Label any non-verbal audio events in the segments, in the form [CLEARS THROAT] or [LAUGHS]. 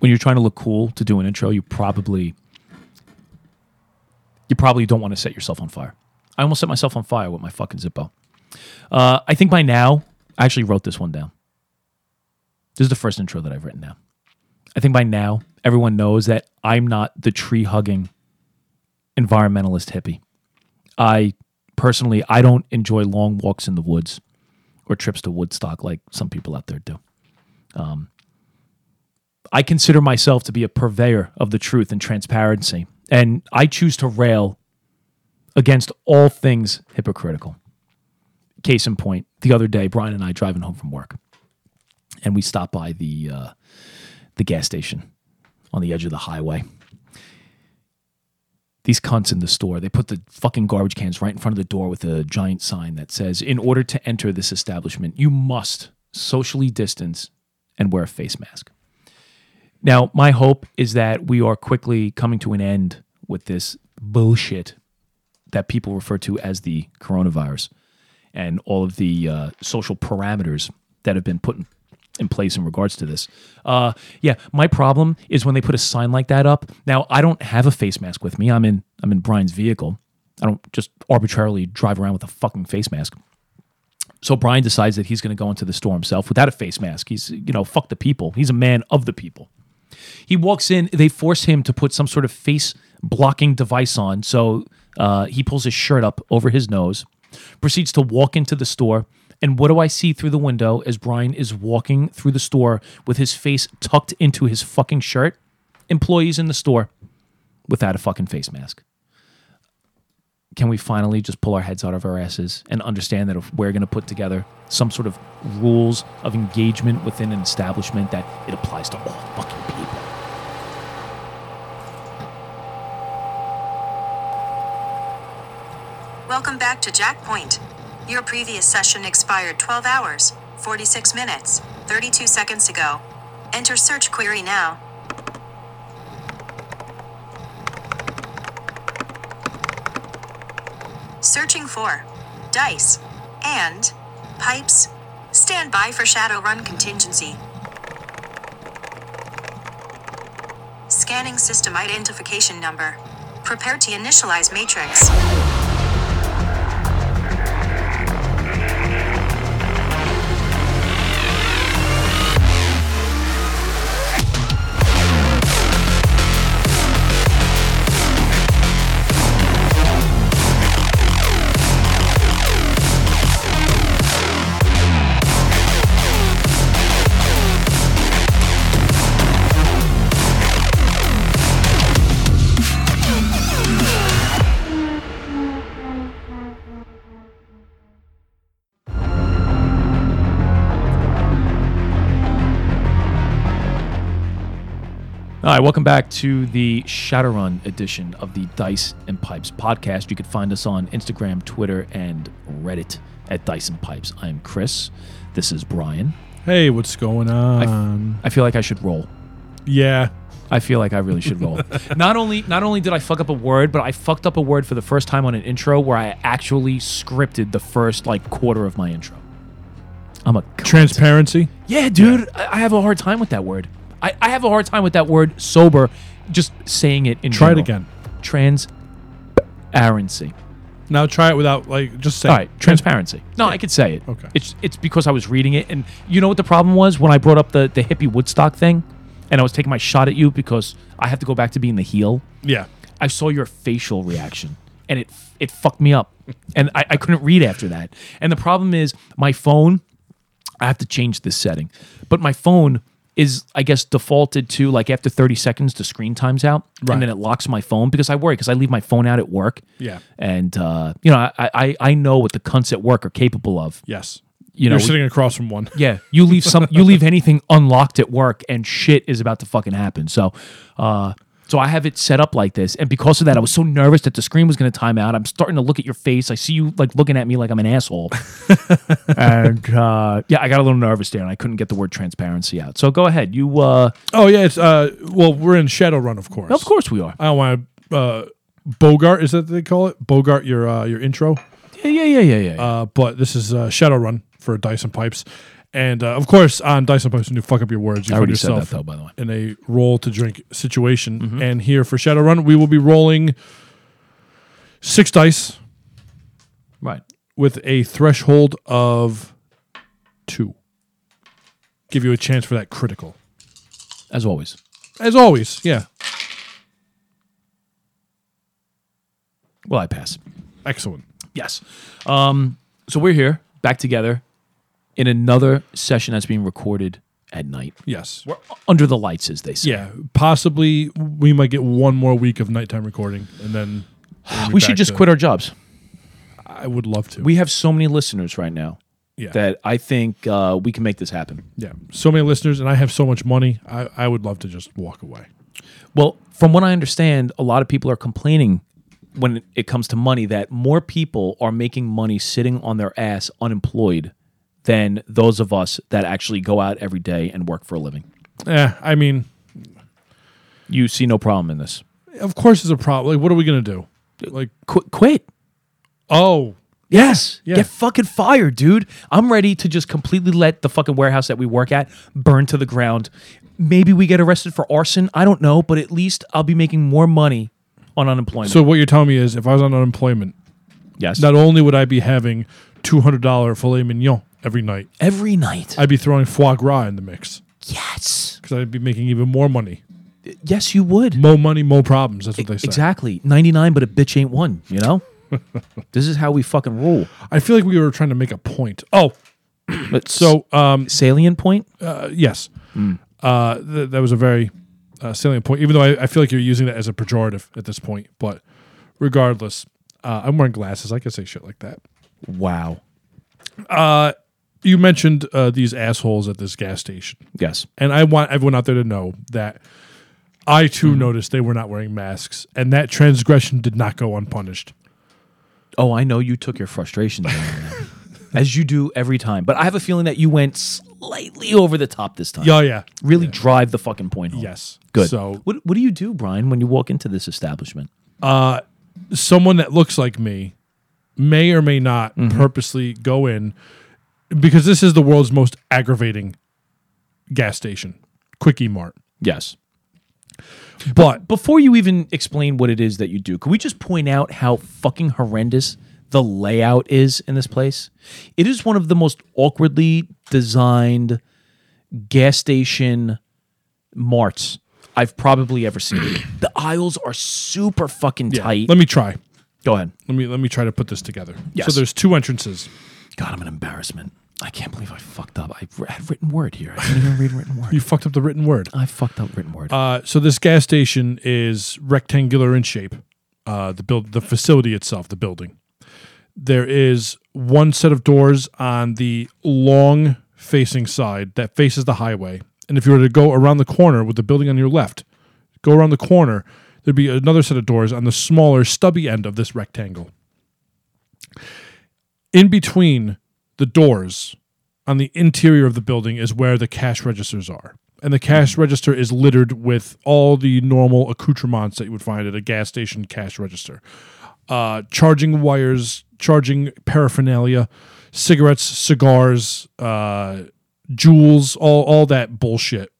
when you're trying to look cool to do an intro, you probably you probably don't want to set yourself on fire. I almost set myself on fire with my fucking Zippo. Uh, I think by now, I actually wrote this one down. This is the first intro that I've written down. I think by now, everyone knows that I'm not the tree hugging environmentalist hippie. I personally, I don't enjoy long walks in the woods or trips to Woodstock like some people out there do. Um, I consider myself to be a purveyor of the truth and transparency, and I choose to rail against all things hypocritical. Case in point, the other day, Brian and I driving home from work, and we stopped by the uh, the gas station on the edge of the highway. These cunts in the store, they put the fucking garbage cans right in front of the door with a giant sign that says, In order to enter this establishment, you must socially distance and wear a face mask. Now, my hope is that we are quickly coming to an end with this bullshit that people refer to as the coronavirus and all of the uh, social parameters that have been put in, in place in regards to this. Uh, yeah, my problem is when they put a sign like that up. Now, I don't have a face mask with me. I'm in I'm in Brian's vehicle. I don't just arbitrarily drive around with a fucking face mask. So Brian decides that he's going to go into the store himself without a face mask. He's you know fuck the people. He's a man of the people. He walks in. They force him to put some sort of face blocking device on. So uh, he pulls his shirt up over his nose, proceeds to walk into the store. And what do I see through the window as Brian is walking through the store with his face tucked into his fucking shirt? Employees in the store without a fucking face mask. Can we finally just pull our heads out of our asses and understand that if we're going to put together some sort of rules of engagement within an establishment, that it applies to all fucking people? Welcome back to Jack Point. Your previous session expired 12 hours, 46 minutes, 32 seconds ago. Enter search query now. Searching for dice and pipes. Stand by for Shadowrun contingency. Scanning system identification number. Prepare to initialize matrix. Right, welcome back to the Shadowrun edition of the Dice and Pipes podcast. You can find us on Instagram, Twitter, and Reddit at Dice and Pipes. I'm Chris. This is Brian. Hey, what's going on? I feel like I should roll. yeah. I feel like I really should roll. [LAUGHS] not only not only did I fuck up a word, but I fucked up a word for the first time on an intro where I actually scripted the first like quarter of my intro. I'm a cunt. Transparency. Yeah, dude, I I have a hard time with that word. I, I have a hard time with that word sober, just saying it in Try it general. again. Transparency. Now try it without like just say. All right, transparency. No, I could say it. Okay. It's it's because I was reading it, and you know what the problem was when I brought up the the hippie Woodstock thing, and I was taking my shot at you because I have to go back to being the heel. Yeah. I saw your facial reaction, and it it fucked me up, and I, I couldn't read after that. And the problem is my phone. I have to change this setting, but my phone is I guess defaulted to like after 30 seconds the screen times out Right. and then it locks my phone because I worry because I leave my phone out at work. Yeah. And uh, you know, I, I I know what the cunts at work are capable of. Yes. You know, You're sitting across from one. yeah, you leave some [LAUGHS] you leave anything unlocked at work and shit is about to fucking happen. So uh so I have it set up like this, and because of that, I was so nervous that the screen was going to time out. I'm starting to look at your face. I see you like looking at me like I'm an asshole, [LAUGHS] and uh, yeah, I got a little nervous there, and I couldn't get the word transparency out. So go ahead, you. Uh, Oh yeah. It's uh. Well, we're in Shadowrun, of course. of course we are. I don't want to uh, Bogart. Is that what they call it? Bogart your uh, your intro. Yeah, yeah, yeah, yeah, yeah. Uh, but this is uh, Shadowrun for Dice and Pipes, And uh, of course, on Dice and when you fuck up your words, you I already said that yourself though, by the way. in a roll to drink situation. Mm-hmm. And here for Shadowrun, we will be rolling six dice Right. with a threshold of two. Give you a chance for that critical. As always. As always, yeah. Well, I pass. Excellent. Yes. Um, so we're here back together in another session that's being recorded at night. Yes. We're under the lights, as they say. Yeah. Possibly we might get one more week of nighttime recording and then we'll We should just to- quit our jobs. I would love to. We have so many listeners right now yeah. that I think uh, we can make this happen. yeah. So many listeners and I have so much money. I, I would love to just walk away. Well, from what I understand, a lot of people are complaining when it comes to money that more people are making money sitting on their ass unemployed than those of us that actually go out every day and work for a living. Yeah, I mean, You see no problem in this. of course it's a problem. Like, what are we gonna do? Like, Qu- quit. oh, Yes. Yeah. Get fucking fired, dude. I'm ready to just completely let the fucking warehouse that we work at burn to the ground. Maybe we get arrested for arson. I don't know, but at least I'll be making more money on unemployment. so what you're telling me is, if I was on unemployment, yes. not only would I be having two hundred dollar filet mignon every night, Every night. I'd be throwing foie gras in the mix yes. because I'd be making even more money. Yes, you would. Mo money, mo problems. That's what they say. Exactly. 99, but a bitch ain't one, you know? [LAUGHS] this is how we fucking rule. I feel like we were trying to make a point. Oh, [CLEARS THROAT] But so um, salient point? uh, yes, Hmm. uh, th- that was a very uh, salient point. Even though I, I feel like you're using that as a pejorative at this point, but regardless, uh, I'm wearing glasses. I can say shit like that. Wow. You mentioned uh, these assholes at this gas station, Yes. and I want everyone out there to know that I too Mm-hmm. noticed they were not wearing masks, and that transgression did not go unpunished. Oh, I know you took your frustrations as you do every time. But I have a feeling that you went slightly over the top this time. Yeah, yeah, Really drive the fucking point home. yes, Good. So what, what do you do, Brian, when you walk into this establishment? someone that looks like me may or may not Mm-hmm. purposely go in because this is the world's most aggravating gas station, Quickie Mart. Yes. But Before you even explain what it is that you do, can we just point out how fucking horrendous the layout is in this place? It is one of the most awkwardly designed gas station marts I've probably ever seen. [CLEARS THROAT] the aisles are super fucking yeah, tight. let me try. Go ahead. Let me let me try to put this together. Yes. So there's two entrances. God, I'm an embarrassment. I can't believe I fucked up. I had written word here. I didn't even read written word. [LAUGHS] You fucked up the written word. I fucked up written word. Uh, so this gas station is rectangular in shape. Uh, the build, the facility itself, the building. There is one set of doors on the long facing side that faces the highway, and if you were to go around the corner with the building on your left, go around the corner, there'd be another set of doors on the smaller, stubby end of this rectangle. In between the doors on the interior of the building is where the cash registers are. And the cash register is littered with all the normal accoutrements that you would find at a gas station cash register uh, charging wires, charging paraphernalia, cigarettes, cigars, uh, jewels, all, all that bullshit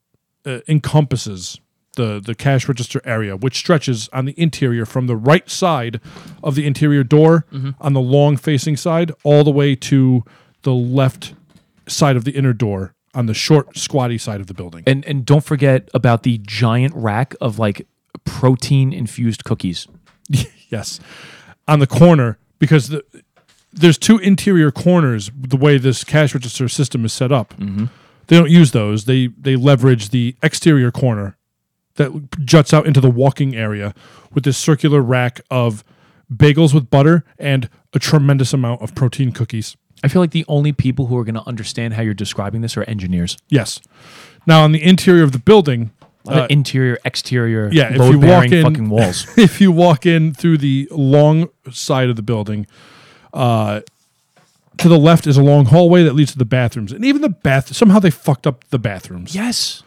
uh, encompasses the, the cash register area, which stretches on the interior from the right side of the interior door mm-hmm. on the long facing side all the way to the left side of the inner door on the short, squatty side of the building. and and don't forget about the giant rack of like protein infused cookies. [LAUGHS] Yes. On the corner, because the, there's two interior corners the way this cash register system is set up. Mm-hmm. They don't use those. They they leverage the exterior corner that juts out into the walking area with this circular rack of bagels with butter and a tremendous amount of protein cookies. I feel like the only people who are going to understand how you're describing this are engineers. Yes. Now on the interior of the building, A lot of interior, exterior, Uh, yeah, if you walk in- fucking walls. [LAUGHS] if you walk in through the long side of the building, uh, to the left is a long hallway that leads to the bathrooms, and even the bath. Somehow they fucked up the bathrooms. yes.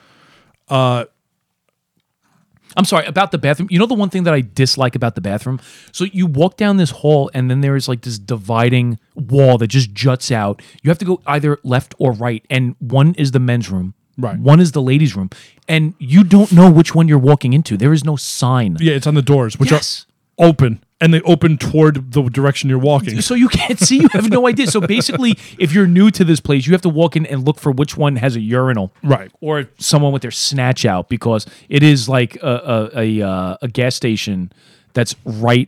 I'm sorry about the bathroom. You know the one thing that I dislike about the bathroom? So you walk down this hall and then there is like this dividing wall that just juts out. You have to go either left or right and one is the men's room. Right. One is the ladies' room and you don't know which one you're walking into. There is no sign. Yeah, it's on the doors, which Yes. are open, and they open toward the direction you're walking. So you can't see, you have no [LAUGHS] idea. So basically, if you're new to this place, you have to walk in and look for which one has a urinal. Right. Or someone with their snatch out because it is like a a, a, uh, a gas station that's right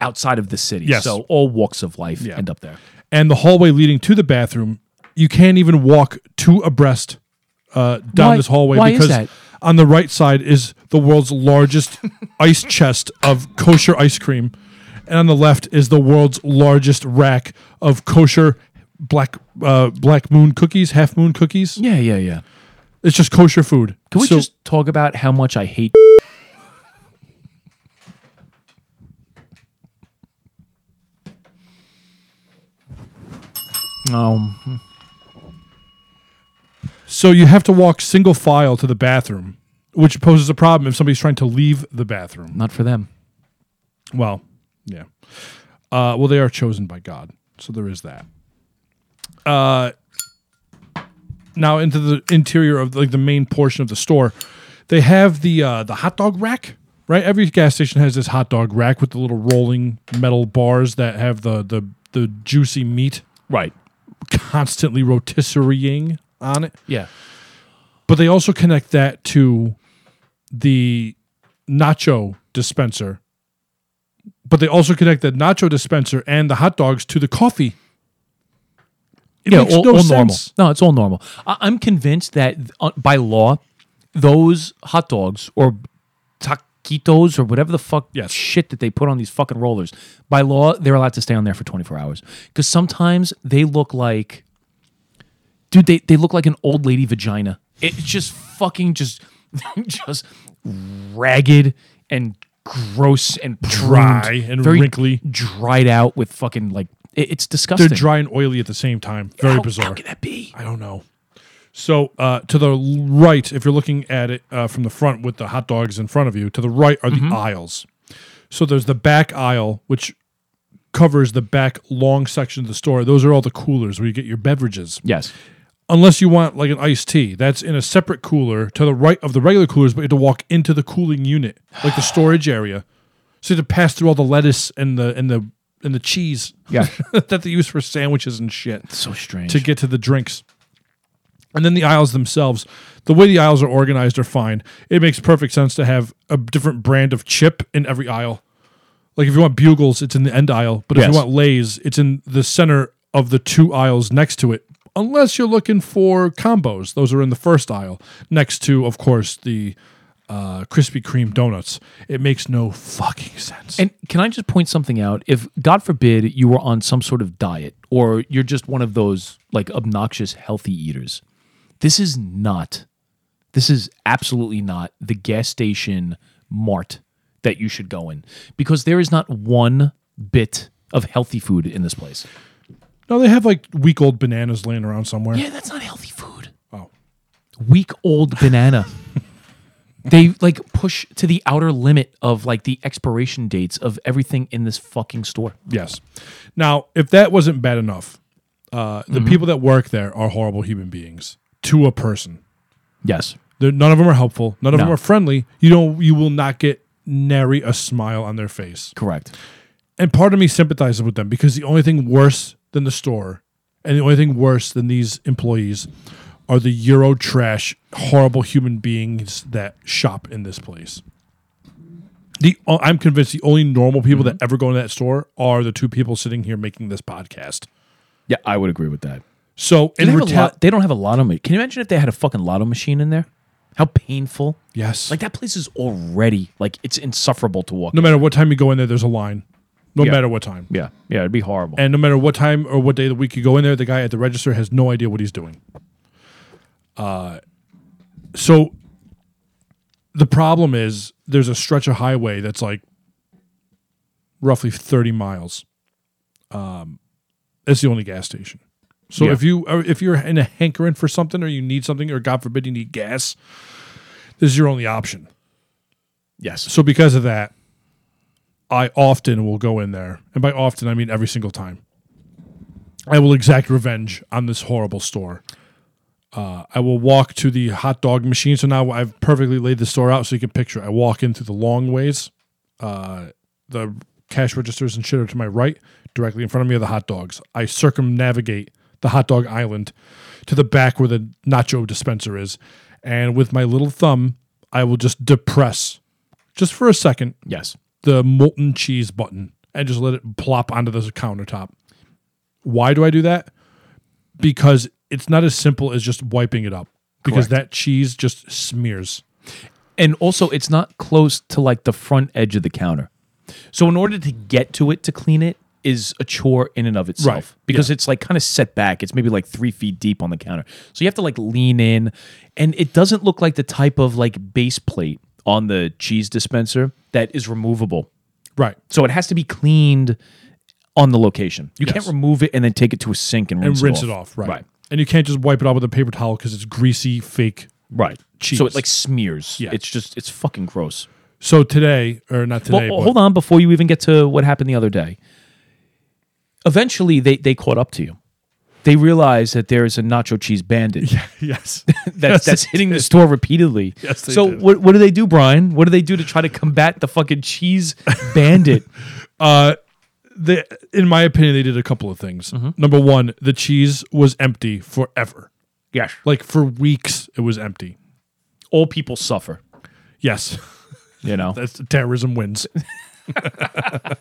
outside of the city. Yes. So all walks of life Yeah. end up there. And the hallway leading to the bathroom, you can't even walk two abreast uh, down Why- this hallway why is because that? on the right side is the world's largest [LAUGHS] ice chest of kosher ice cream, and on the left is the world's largest rack of kosher black uh, black moon cookies, half moon cookies. Yeah, yeah, yeah. It's just kosher food. Can we So- just talk about how much I hate Um, So you have to walk single file to the bathroom, which poses a problem if somebody's trying to leave the bathroom. not for them. Well, yeah. Uh, well, they are chosen by God, so there is that. Uh, now into the interior of like the main portion of the store, they have the uh, the hot dog rack. Right, every gas station has this hot dog rack with the little rolling metal bars that have the the the juicy meat Right. constantly rotisserieing on it. Yeah. But they also connect that to the nacho dispenser. But they also connect the nacho dispenser and the hot dogs to the coffee. It yeah, makes all, no all sense. normal. No, it's all normal. I, I'm convinced that uh, by law, those hot dogs or taquitos or whatever the fuck Yes. shit that they put on these fucking rollers, by law, they're allowed to stay on there for 24 hours. Because sometimes they look like, dude, they, they look like an old lady vagina. It's just fucking just, [LAUGHS] just ragged and gross and Dry pruned, and wrinkly. dried out with fucking like it- it's disgusting. They're dry and oily at the same time. Very how, bizarre. How can that be? I don't know. So uh, to the right, if you're looking at it uh, from the front with the hot dogs in front of you, to the right are the Mm-hmm. aisles. So there's the back aisle, which covers the back long section of the store. Those are all the coolers where you get your beverages. Yes. Unless you want like an iced tea, that's in a separate cooler to the right of the regular coolers, but you have to walk into the cooling unit, like the [SIGHS] storage area. So you have to pass through all the lettuce and the and the and the cheese Yeah. [LAUGHS] that they use for sandwiches and shit so strange. to get to the drinks. And then the aisles themselves, the way the aisles are organized are fine. It makes perfect sense to have a different brand of chip in every aisle. Like if you want Bugles, it's in the end aisle, but if Yes. you want Lay's, it's in the center of the two aisles next to it. Unless you're looking for combos, those are in the first aisle, next to, of course, the uh, Krispy Kreme donuts. It makes no fucking sense. and can I just point something out? If God forbid you were on some sort of diet or you're just one of those like obnoxious healthy eaters, this is not this is absolutely not the gas station mart that you should go in because there is not one bit of healthy food in this place. No, they have like week old bananas laying around somewhere. Yeah, that's not healthy food. Oh. Week old banana. [LAUGHS] they like push to the outer limit of like the expiration dates of everything in this fucking store. Yes. Now, if that wasn't bad enough, uh, the people that work there are horrible human beings to a person. Yes. They're, none of them are helpful. None of No. them are friendly. You don't. You will not get nary a smile on their face. Correct. And part of me sympathizes with them because the only thing worse than the store, and the only thing worse than these employees, are the Euro trash, horrible human beings that shop in this place. The uh, I'm convinced the only normal people that ever go into that store are the two people sitting here making this podcast. Yeah, I would agree with that. So They, in have reta- lot, they don't have a lotto machine. Can you imagine if they had a fucking lotto machine in there? How painful. yes, Like that place is already like it's insufferable to walk. no matter what time you go in there, there's a line. No Yeah. matter what time, yeah, yeah, it'd be horrible. and no matter what time or what day of the week you go in there, the guy at the register has no idea what he's doing. Uh, so the problem is there's a stretch of highway that's like roughly 30 miles. Um, it's the only gas station. So Yeah. if you if you're in a hankering for something or you need something or God forbid you need gas, this is your only option. Yes. So because of that, I often will go in there, and by often I mean every single time. I will exact revenge on this horrible store. Uh, I will walk to the hot dog machine. So now I've perfectly laid the store out so you can picture. I walk in through the long ways. Uh, the cash registers and shit are to my right. Directly in front of me are the hot dogs. I circumnavigate the hot dog island to the back where the nacho dispenser is, and with my little thumb, I will just depress, just for a second, Yes. The molten cheese button and just let it plop onto the countertop. Why do I do that? Because it's not as simple as just wiping it up. Because Correct. that cheese just smears. And also, it's not close to like the front edge of the counter. So, in order to get to it to clean it, is a chore in and of itself Right. because it's like kind of set back. It's maybe like three feet deep on the counter. So, you have to like lean in, and it doesn't look like the type of like base plate on the cheese dispenser that is removable. Right. So, it has to be cleaned on the location. You can't remove it and then take it to a sink and And rinse, rinse it off. Right. Right. And you can't just wipe it off with a paper towel because it's greasy, fake. Right. Cheese. So it like smears. Yeah. It's just it's fucking gross. So today, or not today, Well, but hold on before you even get to what happened the other day. Eventually, they they caught up to you. They realize that there is a nacho cheese bandit [LAUGHS] [LAUGHS] yes. that's, Yes, that's hitting the store repeatedly. Yes, they so did. what what do they do, Brian? What do they do to try to combat the fucking cheese [LAUGHS] bandit? Uh, they, in my opinion, they did a couple of things. Mm-hmm. Number one, the cheese was empty forever. yes, Like for weeks, it was empty. all people suffer. Yes. You know, That's terrorism wins.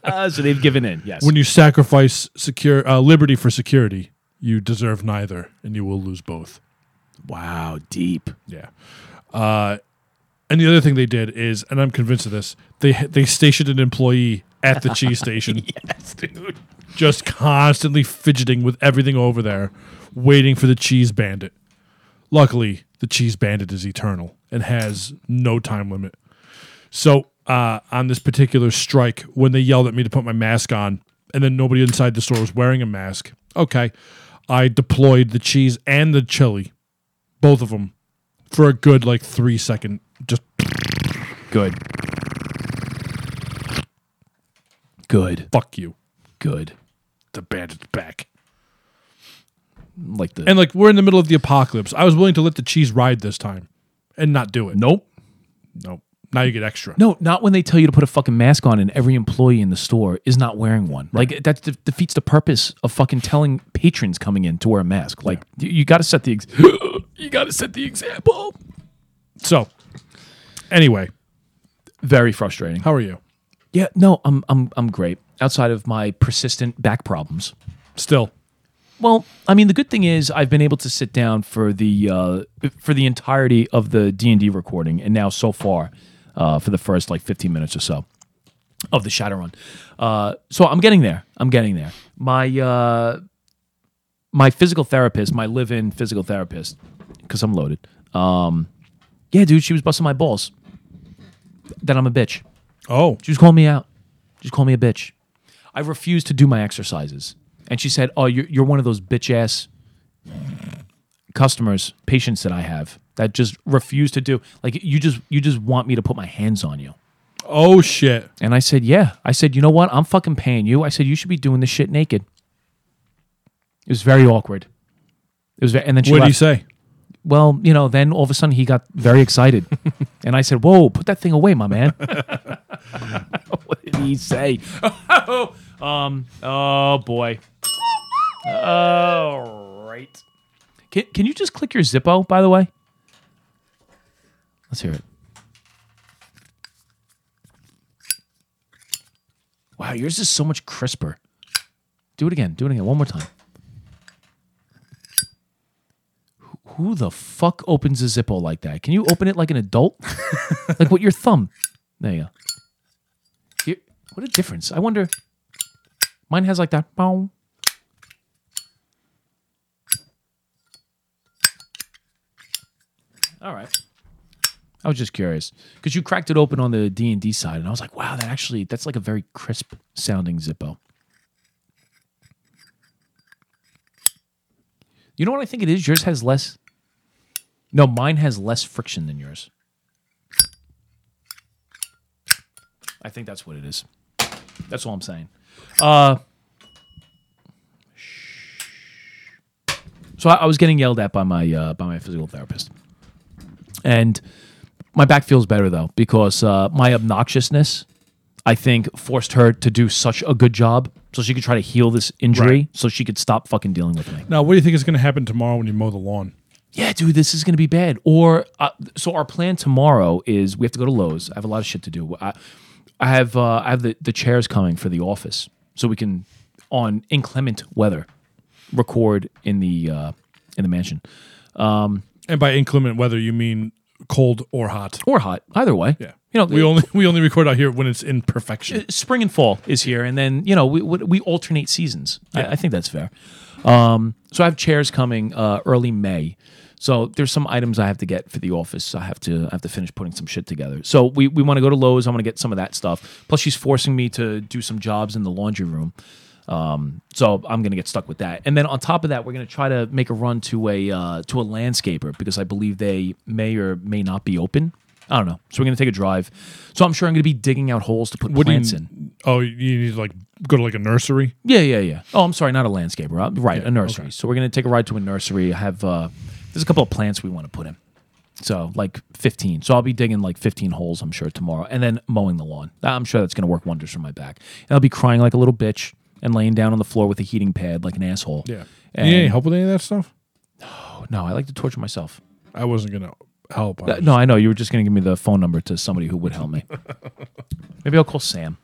Uh, so they've given in. Yes. when you sacrifice secure uh, liberty for security, you deserve neither, and you will lose both. wow, deep. Yeah. Uh, and the other thing they did is, and I'm convinced of this, they they stationed an employee at the cheese station, [LAUGHS] Yes, dude. just constantly fidgeting with everything over there, waiting for the cheese bandit. Luckily, the cheese bandit is eternal and has no time limit. So, uh, on this particular strike, when they yelled at me to put my mask on, and then nobody inside the store was wearing a mask, okay, I deployed the cheese and the chili, both of them, for a good like three second. Just Good. Good. fuck you. Good. The bandit's back. Like the And like we're in the middle of the apocalypse. I was willing to let the cheese ride this time, and not do it. nope. no. Now you get extra. No, not when they tell you to put a fucking mask on and every employee in the store is not wearing one. Like that de- defeats the purpose of fucking telling patrons coming in to wear a mask. Like you, you got to set the ex- [GASPS] you got to set the example. So, anyway, Very frustrating. how are you? Yeah, no, I'm I'm I'm great. Outside of my persistent back problems. Still, Well, I mean, the good thing is I've been able to sit down for the uh, for the entirety of the D and D recording, and now so far uh, for the first like 15 minutes or so of the Shadowrun. Uh, so I'm getting there. I'm getting there. My uh, my physical therapist, my live-in physical therapist, because I'm loaded. Um, yeah, dude, she was busting my balls. That I'm a bitch. oh, She was calling me out. She was calling me a bitch. I refused to do my exercises. And she said, Oh, you're, you're one of those bitch ass customers, patients that I have that just refuse to do. Like, you just, you just want me to put my hands on you. oh shit. And I said, Yeah. I said, You know what? I'm fucking paying you. I said, You should be doing this shit naked. It was very awkward. It was, very, and then she What did left. he say? Well, you know, then all of a sudden he got very excited. [LAUGHS] and I said, Whoa, put that thing away, my man. [LAUGHS] what did he say? [LAUGHS] um, oh boy. All right. Can, can you just click your Zippo, by the way? Let's hear it. Wow, yours is so much crisper. Do it again. Do it again. One more time. Who the fuck opens a Zippo like that? Can you open it like an adult? [LAUGHS] like with your thumb? There you go. Here- what a difference. I wonder. Mine has like that. Bow. All right. I was just curious because you cracked it open on the D and D side, and I was like, "Wow, that actually that's like a very crisp sounding Zippo." You know what I think it is? Yours has less. No, mine has less friction than yours. I think that's what it is. That's all I'm saying. Uh, so I, I was getting yelled at by my uh, by my physical therapist, and my back feels better though because uh, my obnoxiousness, I think, forced her to do such a good job so she could try to heal this injury, Right. so she could stop fucking dealing with me. Now, what do you think is going to happen tomorrow when you mow the lawn? yeah, dude, this is gonna be bad. Or uh, so our plan tomorrow is we have to go to Lowe's. I have a lot of shit to do. I, I have uh, I have the, the chairs coming for the office, so we can on inclement weather record in the uh, in the mansion And by inclement weather, you mean cold or hot? or hot, either way. Yeah. you know we only [LAUGHS] we only record out here when it's in perfection. spring and fall is here, and then you know we we, we alternate seasons. I, I think that's fair. Um, so I have chairs coming uh, early May. So there's some items I have to get for the office. I have to I have to finish putting some shit together. So we, we want to go to Lowe's. I want to get some of that stuff. Plus she's forcing me to do some jobs in the laundry room. Um, so I'm gonna get stuck with that. And then on top of that, we're gonna try to make a run to a uh, to a landscaper because I believe they may or may not be open. I don't know. So we're gonna take a drive. So I'm sure I'm gonna be digging out holes to put What do you- plants in. Oh, you need to like go to like a nursery. Yeah, yeah, yeah. Oh, I'm sorry, not a landscaper. Uh, right, a nursery. So we're gonna take a ride to a nursery. I have uh, there's a couple of plants we want to put in. So like 15. So I'll be digging like 15 holes. I'm sure tomorrow, and then mowing the lawn. I'm sure that's gonna work wonders for my back. And I'll be crying like a little bitch and laying down on the floor with a heating pad like an asshole. Yeah. And, you need any help with any of that stuff? No, no. I like to torture myself. I wasn't gonna help. I was- no, I know you were just gonna give me the phone number to somebody who would help me. [LAUGHS] Maybe I'll call Sam.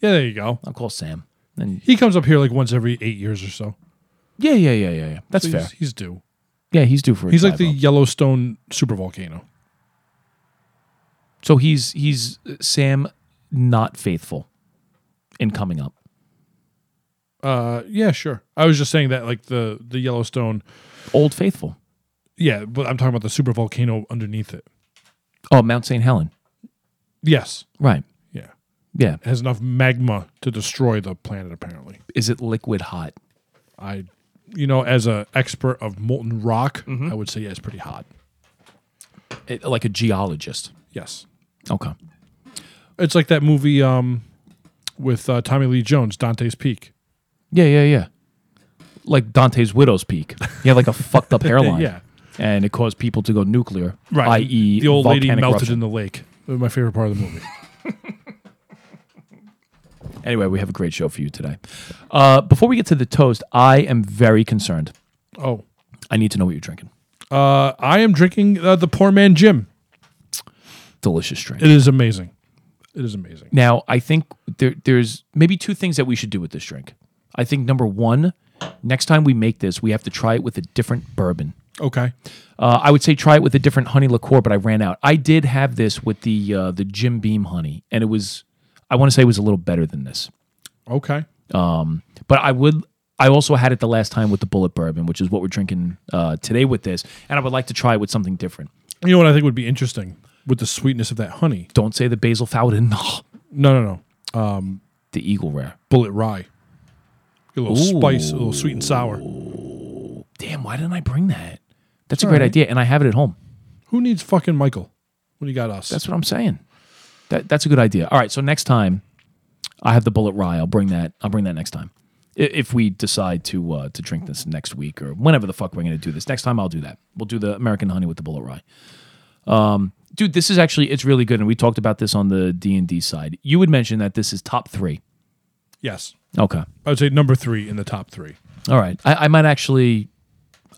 Yeah, there you go. I'll call Sam. And He comes up here like once every eight years or so. yeah, yeah, yeah, yeah, yeah. That's So fair. he's, he's due. Yeah, he's due for. A He's like the drive-up. Yellowstone super volcano. So he's he's uh, Sam not faithful in coming up. Uh, yeah, sure. I was just saying that like the the Yellowstone. Old faithful. Yeah, but I'm talking about the super volcano underneath it. Oh, Mount St. Helen. Yes. Right. Yeah. Yeah. It has enough magma to destroy the planet. Apparently, Is it liquid hot? I, you know, as a expert of molten rock, Mm-hmm. I would say yeah, it's pretty hot. It- like a geologist. Yes. Okay. It's like that movie um, with uh, Tommy Lee Jones, Dante's Peak. Yeah, yeah, yeah. Like Dante's widow's peak. He had like a [LAUGHS] fucked up hairline. Yeah. And it caused people to go nuclear. Right. I.e., the old lady volcanic melted eruption. in the lake. It was my favorite part of the movie. [LAUGHS] Anyway, we have a great show for you today. Uh, before we get to the toast, I am very concerned. oh, I need to know what you're drinking. uh, I am drinking uh, the Poor Man Jim. Delicious drink. It is amazing. It is amazing. Now, I think there, there's maybe two things that we should do with this drink. I think number one, next time we make this, we have to try it with a different bourbon. Okay. Uh, I would say try it with a different honey liqueur, but I ran out. I did have this with the uh, the Jim Beam honey, and it was, I want to say it was a little better than this. Okay. Um, But I would, I also had it the last time with the Bullet Bourbon, which is what we're drinking uh, today with this, and I would like to try it with something different. You know what I think would be interesting with the sweetness of that honey? Don't say the Basil Hayden, [LAUGHS] No, no, no. Um, the Eagle Rare. Bullet rye. Get a little spice, a little sweet and sour. Damn, why didn't I bring that? That's a all great right. idea, and I have it at home. Who needs fucking Michael when you got us? That's what I'm saying. That that's a good idea. All right, so next time I have the bullet rye. I'll bring that. I'll bring that next time. I- If we decide to uh, to drink this next week or whenever the fuck we're going to do this, next time I'll do that. We'll do the American honey with the bullet rye. Um, dude, this is actually it's really good, and we talked about this on the D and D side. You would mention that this is top three. yes. Okay. I would say number three in the top three. All right. I, I might actually.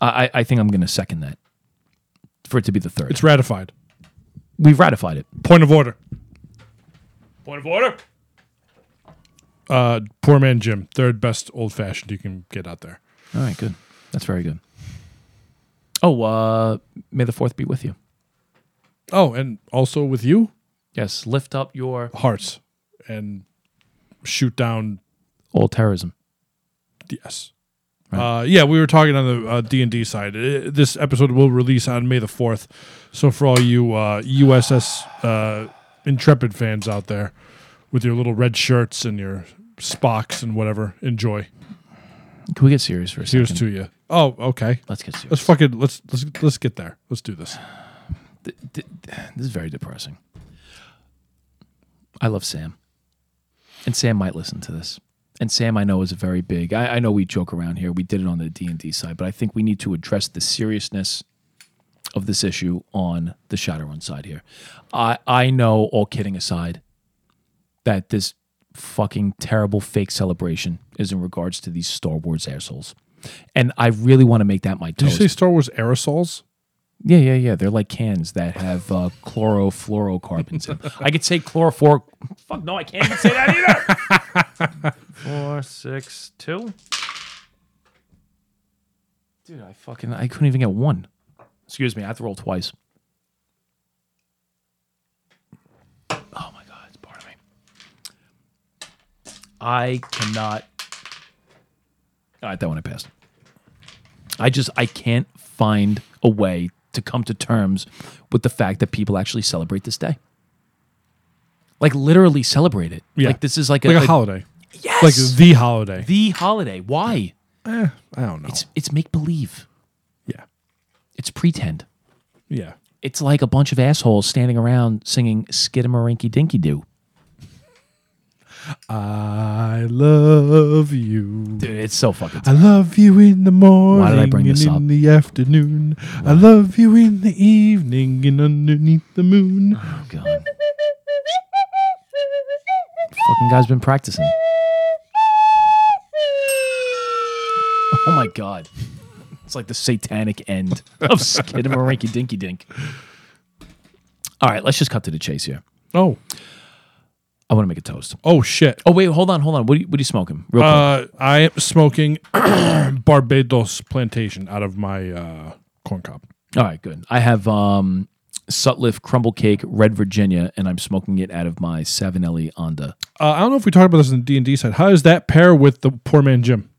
I I- I think I'm going to second that for it to be the third. It's ratified. We've ratified it. Point of order. Point of order. Uh, Poor Man Jim, third best old fashioned you can get out there. All right, good. That's very good. Oh, uh, may the fourth be with you. Oh, and also with you, Yes, lift up your hearts and shoot down. Old terrorism. Yes. Uh, yeah, we were talking on the uh, D and D side. Uh, this episode will release on May the fourth. So for all you uh, USS uh, Intrepid fans out there, with your little red shirts and your Spocks and whatever, enjoy. Can we get serious for a Here's second? to you. Oh, okay. Let's get serious. Let's fucking let's let's let's get there. Let's do this. [SIGHS] Th- th- this is very depressing. I love Sam. and Sam might listen to this. And Sam, I know, is a very big. I, I know we joke around here. We did it on the D and D side, but I think we need to address the seriousness of this issue on the Shadowrun side here. I I know, all kidding aside, that this fucking terrible fake celebration is in regards to these Star Wars assholes, and I really want to make that my Did you say Star Wars aerosols? Yeah, yeah, yeah. They're like cans that have uh, chlorofluorocarbons in. them. I could say chlorophor. Fuck no, I can't even say that either. [LAUGHS] Four, six, two. Dude, I fucking I couldn't even get one. Excuse me, I have to roll twice. Oh my god, it's part of me. I cannot. All right, that one I passed. I just I can't find a way to come to terms with the fact that people actually celebrate this day. Like literally celebrate it. Yeah. Like this is like, Like a, a, holiday. yes, Like the holiday. the holiday. Why? Eh, I don't know. It's it's make believe. yeah. It's pretend. Yeah. It's like a bunch of assholes standing around singing "Skidamarinky Dinky Doo." I love you. Dude, it's so fucking. I love you in the morning i bring and this in up? the afternoon. I love you in the evening and underneath the moon. Oh god. fucking guy's been practicing. Oh my god. It's like the satanic end of Skidamarinky Dinky Dink. All right, let's just cut to the chase here. Oh. I want to make a toast. Oh shit. Oh wait, hold on, hold on. What are you, what are you smoking? Real quick. Uh, I am smoking [CLEARS THROAT] Barbados plantation out of my uh, corn cob. All right, good. I have um, Sutliff Crumble Cake Red Virginia, and I'm smoking it out of my Savinelli Onda. Uh, I don't know if we talked about this in the D and D side. How does that pair with the poor man Jim?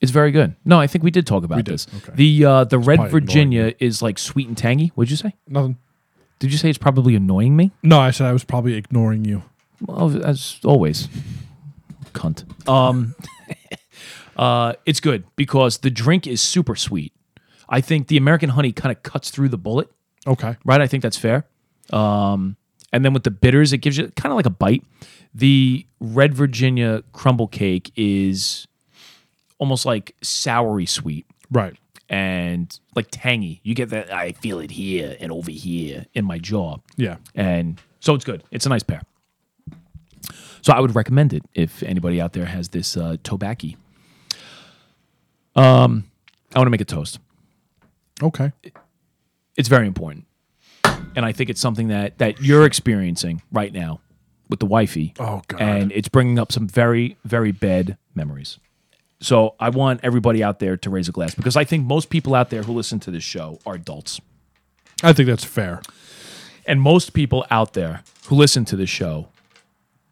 It's very good. No, I think we did talk about did, this. okay. The uh, the Red Virginia is like sweet and tangy. What'd you say? Nothing. Did you say it's probably annoying me? No, I said I was probably ignoring you. Well, as always, cunt. Um, [LAUGHS] uh, it's good because the drink is super sweet. I think the American honey kind of cuts through the bullet, Okay. right? I think that's fair. Um, and then with the bitters, it gives you kind of like a bite. The Red Virginia crumble cake is almost like soury sweet Right. And like tangy. You get that I feel it here and over here in my jaw. Yeah. And so it's good. It's a nice pair. So I would recommend it if anybody out there has this uh, tobacco. Um, I want to make a toast. Okay. It's very important, and I think it's something that that you're experiencing right now with the wifey. Oh, God. And it's bringing up some very very bad memories. So I want everybody out there to raise a glass because I think most people out there who listen to this show are adults. I think that's fair. And most people out there who listen to this show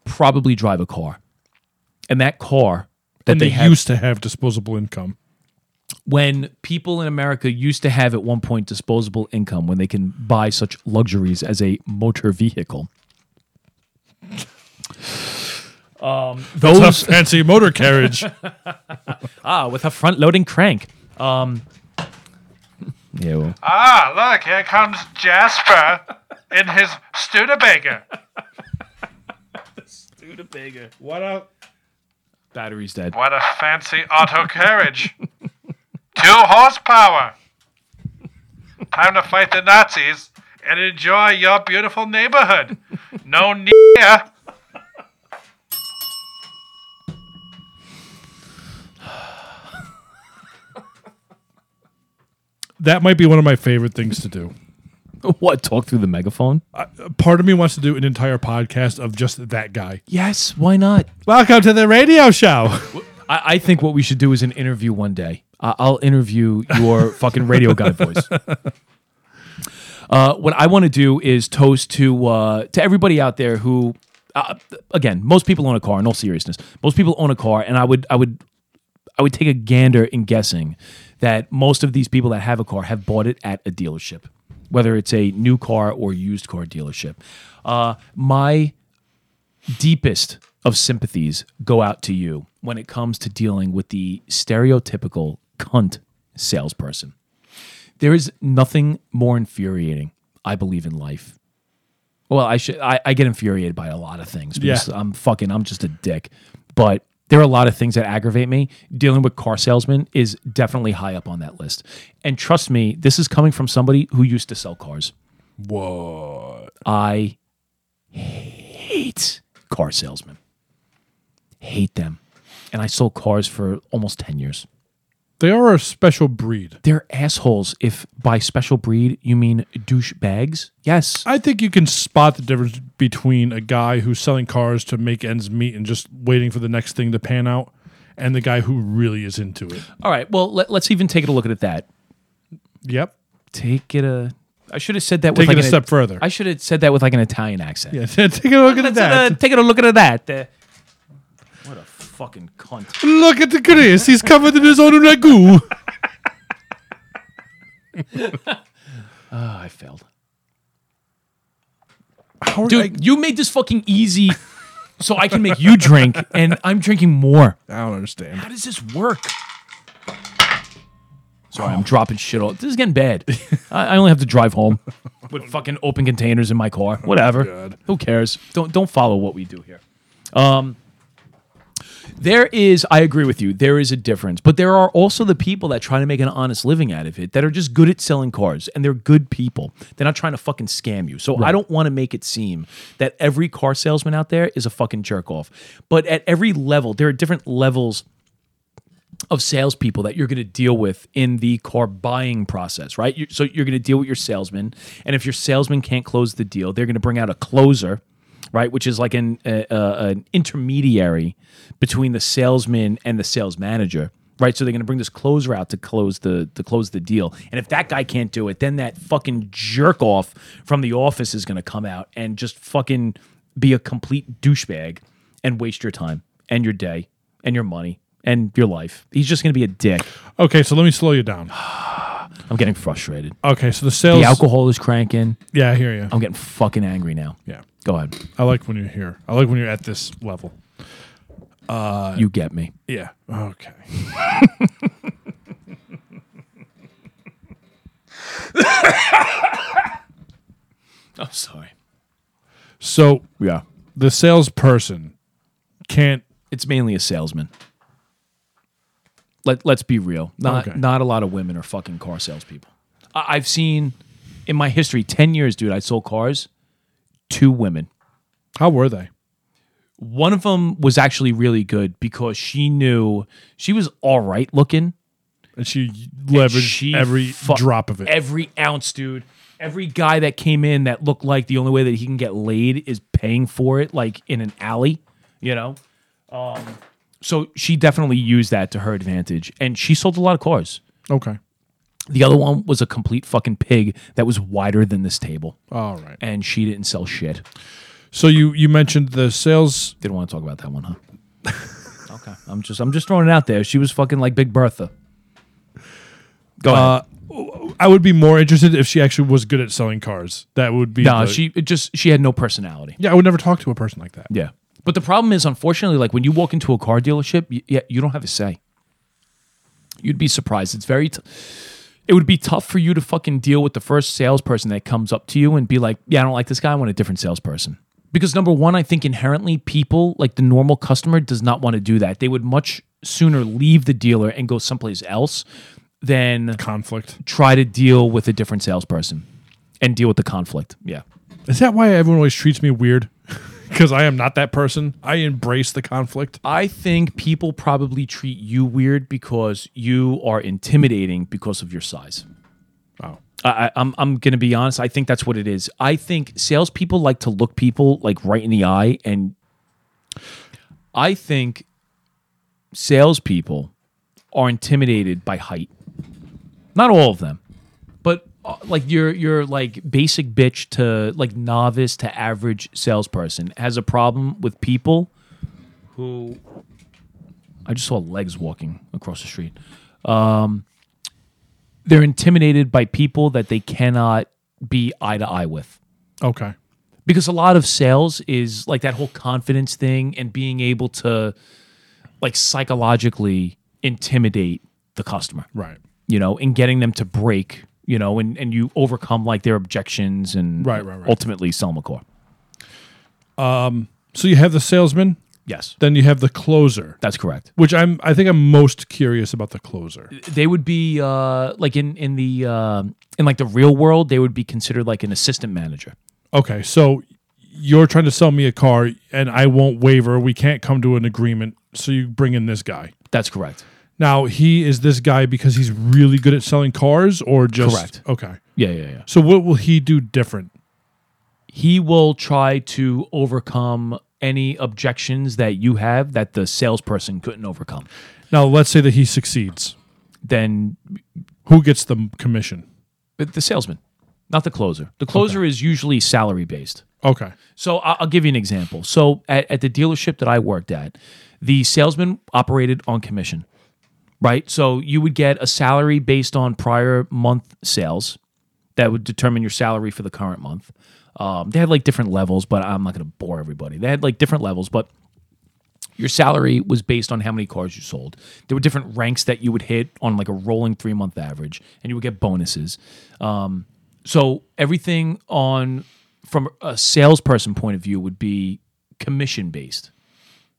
probably drive a car. And that car that And they, they have, used to have disposable income. when people in America used to have at one point disposable income when they can buy such luxuries as a motor vehicle. Um, Those those fancy motor carriage. [LAUGHS] ah with a front loading crank. Um, yeah, well, Ah, look, here comes Jasper in his Studebaker. [LAUGHS] Studebaker. what a Battery's dead. What a fancy auto carriage. [LAUGHS] Two horsepower. Time to fight the Nazis and enjoy your beautiful neighborhood. No need. That might be one of my favorite things to do. [LAUGHS] What? Talk through the megaphone? Part of me wants to do an entire podcast of just that guy. Yes. Why not? Welcome to the radio show. [LAUGHS] I, I think what we should do is an interview one day. I I'll interview your [LAUGHS] fucking radio guy voice. Uh, what I want to do is toast to uh, to everybody out there who, uh, again, most people own a car. In all seriousness, most people own a car, and I would I would I would take a gander in guessing that most of these people that have a car have bought it at a dealership, whether it's a new car or used car dealership. Uh, my deepest of sympathies go out to you when it comes to dealing with the stereotypical cunt salesperson. There is nothing more infuriating, I believe, in life Well, I should. I, I get infuriated by a lot of things because Yeah. I'm fucking. I'm just a dick. But there are a lot of things that aggravate me. Dealing with car salesmen is definitely high up on that list. And trust me, this is coming from somebody who used to sell cars. What? I hate car salesmen. Hate them. And I sold cars for almost 10 years. They are a special breed. They're assholes if by special breed you mean douchebags. Yes. I think you can spot the difference between a guy who's selling cars to make ends meet and just waiting for the next thing to pan out, and the guy who really is into it. All right. Well, let, us even take it a look at that. Yep. Take it a. I should have said that Take with it like a an- step further. I should have said that with like an Italian accent. Yeah, [LAUGHS] take a look at Let's, that. take it a look at that. Uh, fucking cunt. Look at the Chris. He's covered in his own ragu. Oh, I failed. How Dude, you made this fucking easy so I can make you drink, and I'm drinking more. I, I don't understand. How does this work? Sorry, I'm dropping shit all. This is getting bad. [LAUGHS] I, I only have to drive home with fucking open containers in my car. Whatever. God. Who cares? Don't don't follow what we do here. Um, there is, I agree with you. There is a difference, but there are also the people that try to make an honest living out of it that are just good at selling cars, and they're good people. They're not trying to fucking scam you. So I don't want to make it seem that every car salesman out there is a fucking jerk off. But at every level, there are different levels of salespeople that you're going to deal with in the car buying process, right? You, so you're going to deal with your salesman, and if your salesman can't close the deal, they're going to bring out a closer, right? Which is like an uh, uh, an intermediary between the salesman and the sales manager, right? So they're going to bring this closer out to close the to close the deal, and if that guy can't do it, then that fucking jerk off from the office is going to come out and just fucking be a complete douchebag and waste your time and your day and your money and your life. He's just going to be a dick. Okay, so let me slow you down. [SIGHS] I'm getting frustrated. Okay, so the sales. The alcohol is cranking. Yeah, I hear you. I'm getting fucking angry now. Yeah, Go ahead. I like when you're here. I like when you're at this level. Uh, you get me. Yeah. Okay. [LAUGHS] I'm sorry. So Yeah. the salesperson can't. It's mainly a salesman. Let, let's be real. Not, Okay. not a lot of women are fucking car salespeople. I, I've seen in my history, 10 years, dude, I sold cars, two women. How were they? One of them was actually really good because she knew she was all right looking. And she leveraged She every fu- drop of it. Every ounce, dude. Every guy that came in that looked like the only way that he can get laid is paying for it, like in an alley, you know? Um, so she definitely used that to her advantage. And she sold a lot of cars. okay. The other one was a complete fucking pig that was wider than this table. All right. And she didn't sell shit. So you you mentioned the sales. Didn't want to talk about that one, huh? [LAUGHS] okay. I'm just I'm just throwing it out there. She was fucking like Big Bertha. Go ahead. Uh, I would be more interested if she actually was good at selling cars. That would be. no, the- she it just she had no personality. Yeah, I would never talk to a person like that. Yeah. But the problem is, unfortunately, like when you walk into a car dealership, you, yeah, you don't have a say. You'd be surprised. It's very. T- it would be tough for you to fucking deal with the first salesperson that comes up to you and be like, "Yeah, I don't like this guy. I want a different salesperson." Because number one, I think inherently people, like the normal customer, does not want to do that. They would much sooner leave the dealer and go someplace else than Conflict. try to deal with a different salesperson and deal with the conflict. Yeah. Is that why everyone always treats me weird? Because I am not that person. I embrace the conflict. I think people probably treat you weird because you are intimidating because of your size. Oh. I, I- I'm I'm gonna be honest. I think that's what it is. I think salespeople like to look people like right in the eye, and I think salespeople are intimidated by height. Not all of them, like your your like basic bitch to like novice to average salesperson has a problem with people who I just saw legs walking across the street. Um, they're intimidated by people that they cannot be eye to eye with Okay. because a lot of sales is like that whole confidence thing and being able to like psychologically intimidate the customer Right. you know and getting them to break you know and, and you overcome like their objections and Right, right, right. ultimately sell them a car So you have the salesman, Yes, then you have the closer, that's correct. which I'm I think I'm most curious about the closer. They would be uh, like in in the uh, in like the real world, they would be considered like an assistant manager. Okay, so you're trying to sell me a car and I won't waver. We can't come to an agreement. So you bring in this guy. That's correct. Now, he is this guy because he's really good at selling cars or just Correct. Okay. Yeah, yeah, yeah. So what will he do different? he will try to overcome any objections that you have that the salesperson couldn't overcome. Now, let's say that he succeeds. Then Who gets the commission? but the salesman, not the closer. The closer is usually salary based. Okay. So I- I'll give you an example. So at, at the dealership that I worked at, the salesman operated on commission, right? So you would get a salary based on prior month sales that would determine your salary for the current month. Um, they had like different levels, but I'm not going to bore everybody. They had like different levels, but your salary was based on how many cars you sold. There were different ranks that you would hit on like a rolling three month average, and you would get bonuses. Um, so everything on from a salesperson point of view would be commission based,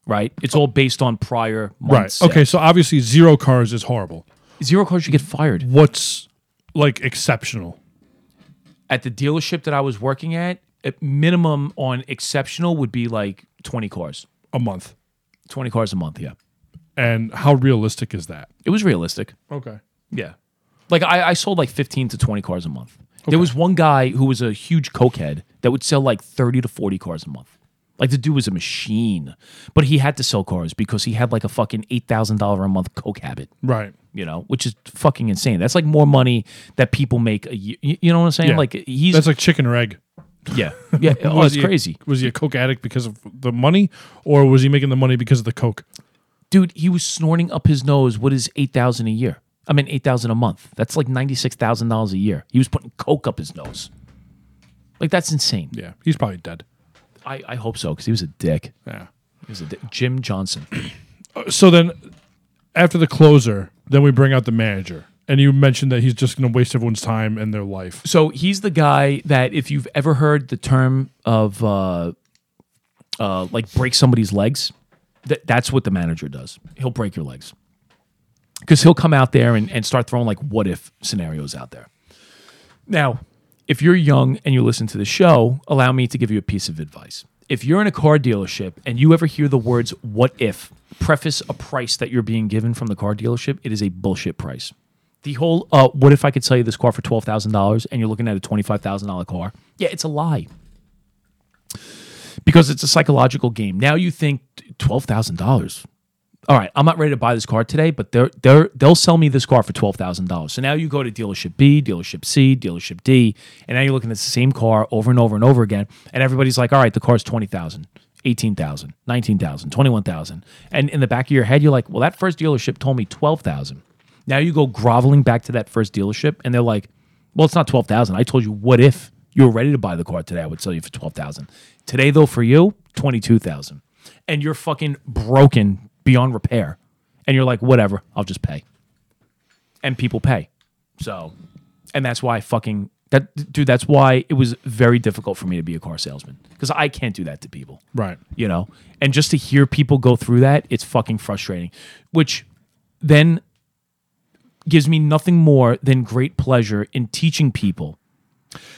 right? It's all based on prior Right. Okay. So obviously, zero cars is horrible. zero cars you get fired. What's like exceptional? At the dealership that I was working at, at minimum on exceptional would be like twenty cars, A month. twenty cars a month. Yeah, And how realistic is that? it was realistic. Okay. Yeah. Like I, I sold like 15 to 20 cars a month. There was one guy who was a huge cokehead that would sell like 30 to 40 cars a month. Like the dude was a machine, but he had to sell cars because he had like a fucking $8,000 a month coke habit, Right. you know, which is fucking insane. That's like more money that people make a year. You know what I'm saying? Yeah. Like he's, That's like chicken or egg. yeah. Yeah. [LAUGHS] Oh, Was it's a- crazy. was he a coke addict because of the money, or was he making the money because of the coke? Dude, he was snorting up his nose. What is 8,000 a year? I mean, 8,000 a month. That's like $96,000 a year. He was putting coke up his nose. Like that's insane. Yeah, he's probably dead. I, I hope so because he was a dick. Yeah. He was a dick. Jim Johnson. [CLEARS THROAT] So then, after the closer, then we bring out the manager, and you mentioned that he's just going to waste everyone's time and their life. So he's the guy that if you've ever heard the term of uh, uh, like break somebody's legs, that that's what the manager does. He'll break your legs because he'll come out there and, and start throwing like what if scenarios out there. Now, if you're young and you listen to the show, allow me to give you a piece of advice. If you're in a car dealership and you ever hear the words what if preface a price that you're being given from the car dealership, it is a bullshit price. The whole uh, what if I could sell you this car for $12,000 and you're looking at a $25,000 car? Yeah, it's a lie. Because it's a psychological game. Now you think $12,000 all right, I'm not ready to buy this car today, but they're they're they'll sell me this car for twelve thousand dollars. So now you go to dealership B, dealership C, dealership D, and now you're looking at the same car over and over and over again, and everybody's like, all right, the car's twenty thousand. 18,000, 19,000, 21,000. And in the back of your head, you're like, well, that first dealership told me 12,000. Now you go groveling back to that first dealership and they're like, well, it's not 12,000. I told you, what if you were ready to buy the car today? I would sell you for 12,000. Today, though, for you, 22,000. And you're fucking broken beyond repair. And you're like, whatever, I'll just pay. And people pay. So, and that's why fucking, that, dude, that's why it was very difficult for me to be a car salesman because I can't do that to people Right. you know and just to hear people go through that it's fucking frustrating which then gives me nothing more than great pleasure in teaching people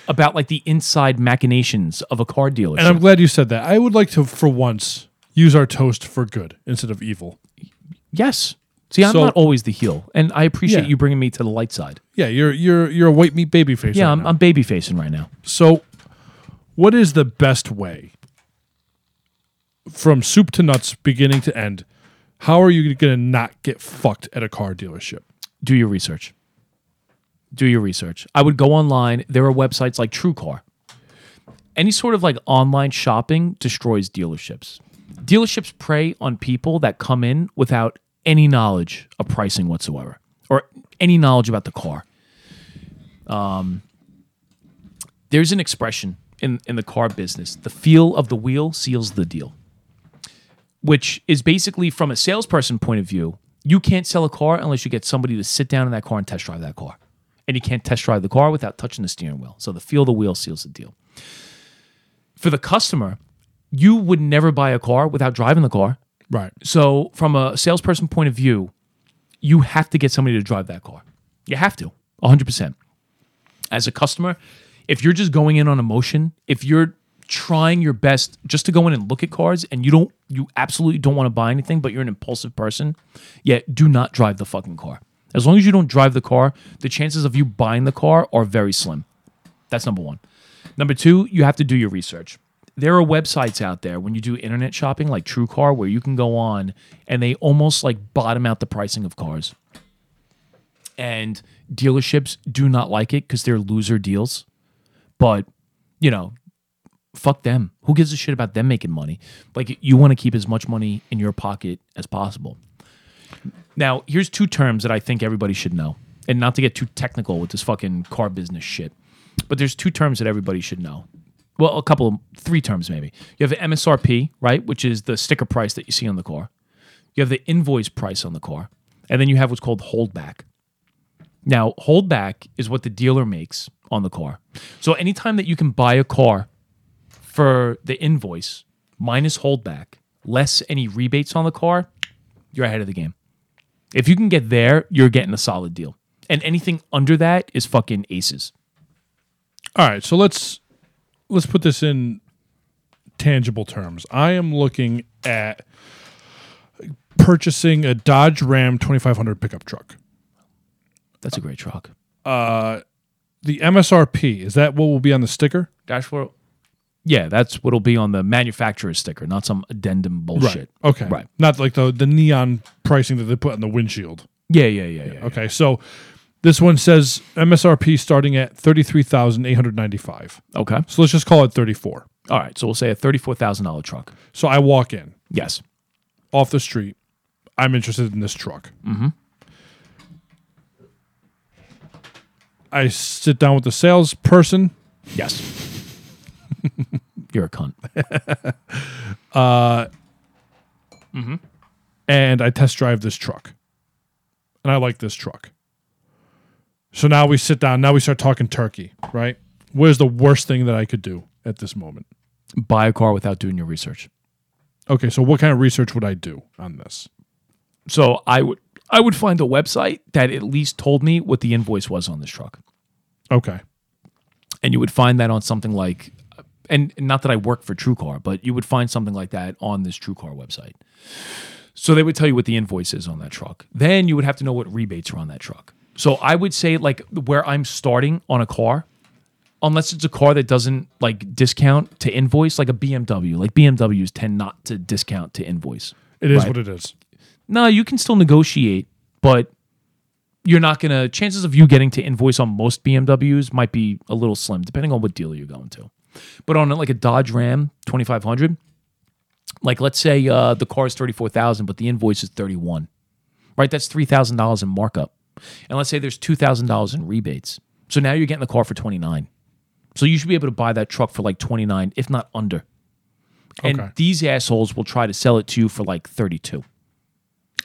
about like the inside machinations of a car dealership And I'm glad you said that. I would like to, for once, use our toast for good instead of evil. yes see i'm So- not always the heel and i appreciate Yeah. you bringing me to the light side Yeah, you're you're you're a white meat baby face. yeah right I'm, now. I'm baby facing right now So, what is the best way from soup to nuts, beginning to end? How are you going to not get fucked at a car dealership? do your research. Do your research. I would go online. There are websites like TrueCar. Any sort of like online shopping destroys dealerships. Dealerships prey on people that come in without any knowledge of pricing whatsoever or any knowledge about the car. Um, there's an expression in, in the car business the feel of the wheel seals the deal which is basically from a salesperson point of view, you can't sell a car unless you get somebody to sit down in that car and test drive that car. And you can't test drive the car without touching the steering wheel. So the feel of the wheel seals the deal. For the customer, you would never buy a car without driving the car. Right. So, from a salesperson point of view, you have to get somebody to drive that car. You have to, 100%. As a customer, if you're just going in on emotion, if you're trying your best just to go in and look at cars and you don't, you absolutely don't want to buy anything, but you're an impulsive person, yeah, do not drive the fucking car. As long as you don't drive the car, the chances of you buying the car are very slim. That's number one. Number two, you have to do your research. There are websites out there when you do internet shopping, like TrueCar, where you can go on and they almost like bottom out the pricing of cars. And dealerships do not like it because they're loser deals. But, you know, fuck them. Who gives a shit about them making money? Like, you want to keep as much money in your pocket as possible. Now, here's two terms that I think everybody should know. And not to get too technical with this fucking car business shit, but there's two terms that everybody should know. Well, a couple of three terms maybe. You have the MSRP, right, which is the sticker price that you see on the car. You have the invoice price on the car. And then you have what's called holdback. Now, holdback is what the dealer makes on the car. So anytime that you can buy a car for the invoice minus holdback, less any rebates on the car, you're ahead of the game. If you can get there, you're getting a solid deal. And anything under that is fucking aces. All right, so let's let's put this in tangible terms. I am looking at purchasing a Dodge Ram 2500 pickup truck. That's a great truck. Uh, the MSRP is that what will be on the sticker? Dashboard. Yeah, that's what'll be on the manufacturer's sticker, not some addendum bullshit. Okay. Right. Not like the the neon pricing that they put on the windshield. Yeah, yeah, yeah, yeah. Okay. So this one says MSRP starting at 33,895. Okay. So let's just call it 34. All right. So we'll say a thirty-four thousand dollar truck. So I walk in Yes. off the street. I'm interested in this truck. Mm-hmm. I sit down with the salesperson. Yes. [LAUGHS] You're a cunt. [LAUGHS] and I test drive this truck. And I like this truck. So now we sit down. Now we start talking turkey, right? What is the worst thing that I could do at this moment? Buy a car without doing your research. Okay, so what kind of research would I do on this? So I would I would find a website that at least told me what the invoice was on this truck. Okay. and you would find that on something like and not that I work for TrueCar, but you would find something like that on this TrueCar website. So they would tell you what the invoice is on that truck. Then you would have to know what rebates are on that truck. So I would say like where I'm starting on a car, unless it's a car that doesn't like discount to invoice, like a BMW. Like BMWs tend not to discount to invoice. It is Right. what it is. No, you can still negotiate, but you're not gonna. Chances of you getting to invoice on most BMWs might be a little slim, depending on what dealer you're going to. But on like a Dodge Ram 2500, like let's say uh, the car is thirty four thousand, but the invoice is thirty one, right? That's three thousand dollars in markup, and let's say there's two thousand dollars in rebates. So now you're getting the car for twenty nine. So you should be able to buy that truck for like twenty nine, if not under. And Okay. these assholes will try to sell it to you for like thirty two.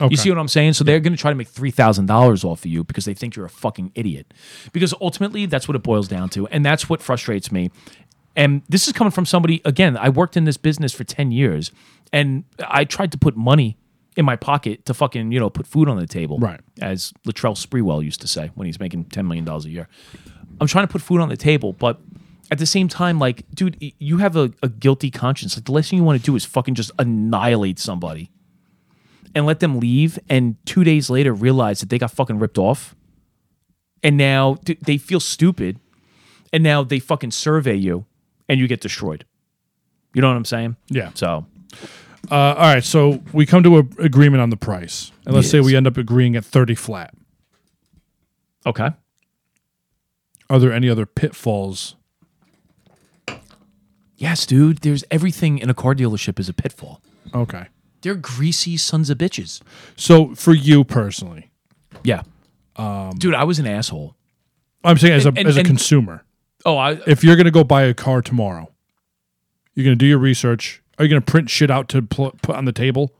Okay. You see what I'm saying? So they're going to try to make three thousand dollars off of you because they think you're a fucking idiot. Because ultimately, that's what it boils down to, and that's what frustrates me. And this is coming from somebody again. I worked in this business for ten years, and I tried to put money in my pocket to fucking you know put food on the table, Right. As Latrell Sprewell used to say when he's making ten million dollars a year. I'm trying to put food on the table, but at the same time, like, dude, you have a, a guilty conscience. Like, the last thing you want to do is fucking just annihilate somebody and let them leave and two days later realize that they got fucking ripped off and now th- they feel stupid and now they fucking survey you and you get destroyed you know what i'm saying Yeah. so Uh, all right, so we come to an agreement on the price, and let's say Yes. we end up agreeing at thirty flat. okay. Are there any other pitfalls? yes dude. There's everything in a car dealership is a pitfall. Okay, they're greasy sons of bitches. So for you personally, yeah. Dude i was an asshole. I'm saying as a And- as a and- consumer, oh i if you're gonna go buy a car tomorrow, you're gonna do your research. Are you gonna print shit out to pl- put on the table?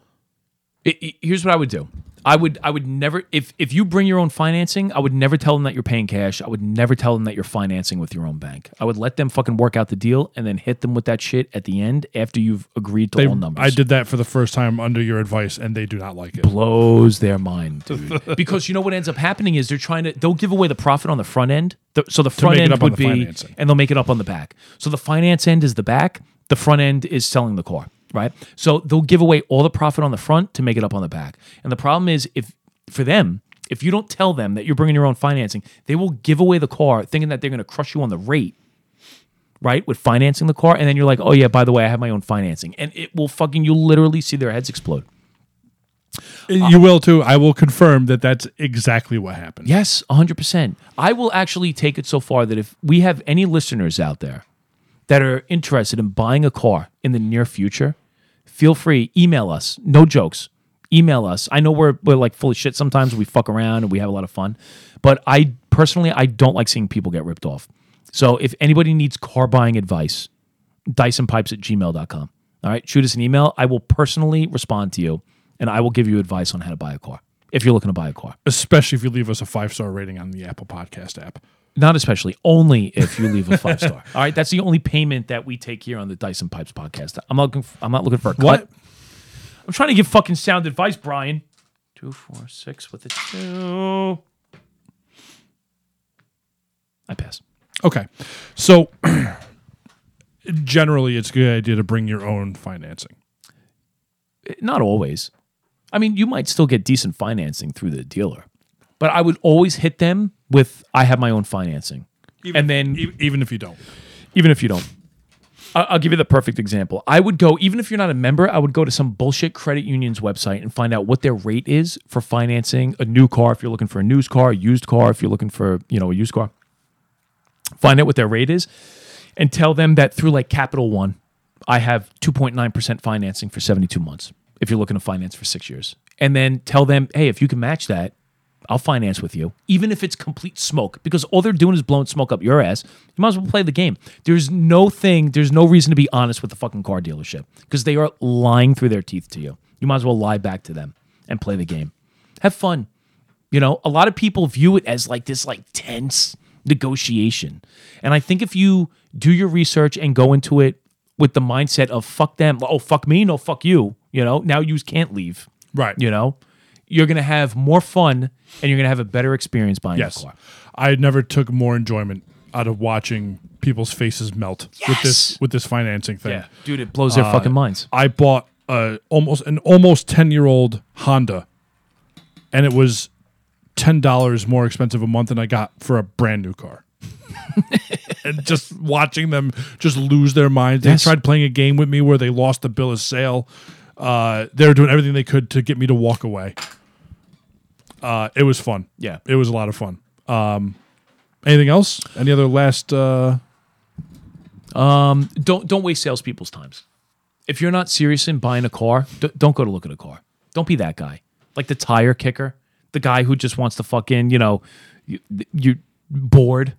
I- I- here's what I would do. I would I would never if if you bring your own financing, I would never tell them that you're paying cash. I would never tell them that you're financing with your own bank. I would let them fucking work out the deal and then hit them with that shit at the end after you've agreed to They, all numbers. I did that for the first time under your advice, and they do not like it. blows their mind, dude. [LAUGHS] because you know what ends up happening is they're trying to they'll give away the profit on the front end. The- so the front make it end up on would the be, financing. and they'll make it up on the back. So the finance end is the back. The front end is selling the car, right? So they'll give away all the profit on the front to make it up on the back. And the problem is if for them. If you don't tell them that you're bringing your own financing, they will give away the car thinking that they're going to crush you on the rate right? With financing the car. And then you're like, oh, yeah, by the way, I have my own financing. And it will fucking, you'll literally see their heads explode. you uh, will too. I will confirm that that's exactly what happened. Yes, 100%. I will actually take it so far that if we have any listeners out there that are interested in buying a car in the near future, feel free, email us. No jokes. Email us. I know we're, we're like full of shit sometimes. We fuck around and we have a lot of fun. But I personally, I don't like seeing people get ripped off. So if anybody needs car buying advice, diceandpipes at gmail.com. All right, shoot us an email. I will personally respond to you and I will give you advice on how to buy a car if you're looking to buy a car. Especially if you leave us a five star rating on the Apple Podcast app. Not especially. Only if you leave a five star. [LAUGHS] All right, that's the only payment that we take here on the Dice and Pipes podcast. I'm not looking. For, I'm not looking for a cut. What? I'm trying to give fucking sound advice, Brian. Two, four, six with a two. I pass. Okay. So [CLEARS THROAT] generally, it's a good idea to bring your own financing. Not always. I mean, you might still get decent financing through the dealer, but I would always hit them with "I have my own financing," and then E- even if you don't. even if you don't. I- I'll give you the perfect example. I would go, even if you're not a member, I would go to some bullshit credit union's website and find out what their rate is for financing a new car. If you're looking for a news car, a used car, if you're looking for, you know, a used car, find out what their rate is and tell them that through like Capital One, I have 2.9% financing for 72 months if you're looking to finance for six years. And then tell them, hey, if you can match that, I'll finance with you, even if it's complete smoke, because all they're doing is blowing smoke up your ass. You might as well play the game. There's no thing, there's no reason to be honest with the fucking car dealership because they are lying through their teeth to you. You might as well lie back to them and play the game. Have fun. You know, a lot of people view it as like this like tense negotiation. And I think if you do your research and go into it with the mindset of fuck them, oh fuck me, no fuck you, you know, now you can't leave. Right. You know, you're going to have more fun and you're going to have a better experience buying Yes. a car. I never took more enjoyment out of watching people's faces melt with this with this financing thing. Yeah. Dude, it blows their fucking minds. I bought a almost an almost 10 year old Honda and it was $10 more expensive a month than I got for a brand new car. [LAUGHS] and just watching them just lose their minds. They tried playing a game with me where they lost the bill of sale. Uh, they were doing everything they could to get me to walk away. Uh, it was fun. Yeah. It was a lot of fun. Um, anything else? Any other last uh, Don't don't waste salespeople's times. If you're not serious in buying a car, d- don't go to look at a car. Don't be that guy. Like the tire kicker, the guy who just wants to fucking, you know, you, you're bored.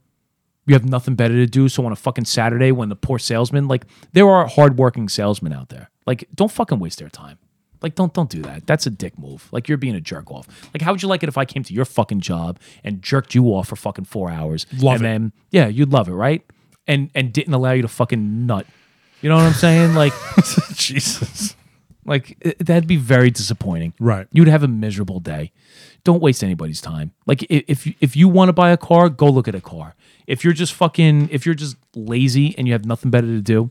You have nothing better to do. So on a fucking Saturday, when the poor salesman, like there are hardworking salesmen out there. Like don't fucking waste their time. Like don't don't do that. That's a dick move. Like you're being a jerk off. Like how would you like it if I came to your fucking job and jerked you off for fucking four hours? Love and it. then yeah, you'd love it, right? And and didn't allow you to fucking nut. You know what I'm saying? Like [LAUGHS] Jesus? like it- that'd be very disappointing. Right. You'd have a miserable day. Don't waste anybody's time. Like i- if you- if you want to buy a car, go look at a car. If you're just fucking if you're just lazy and you have nothing better to do,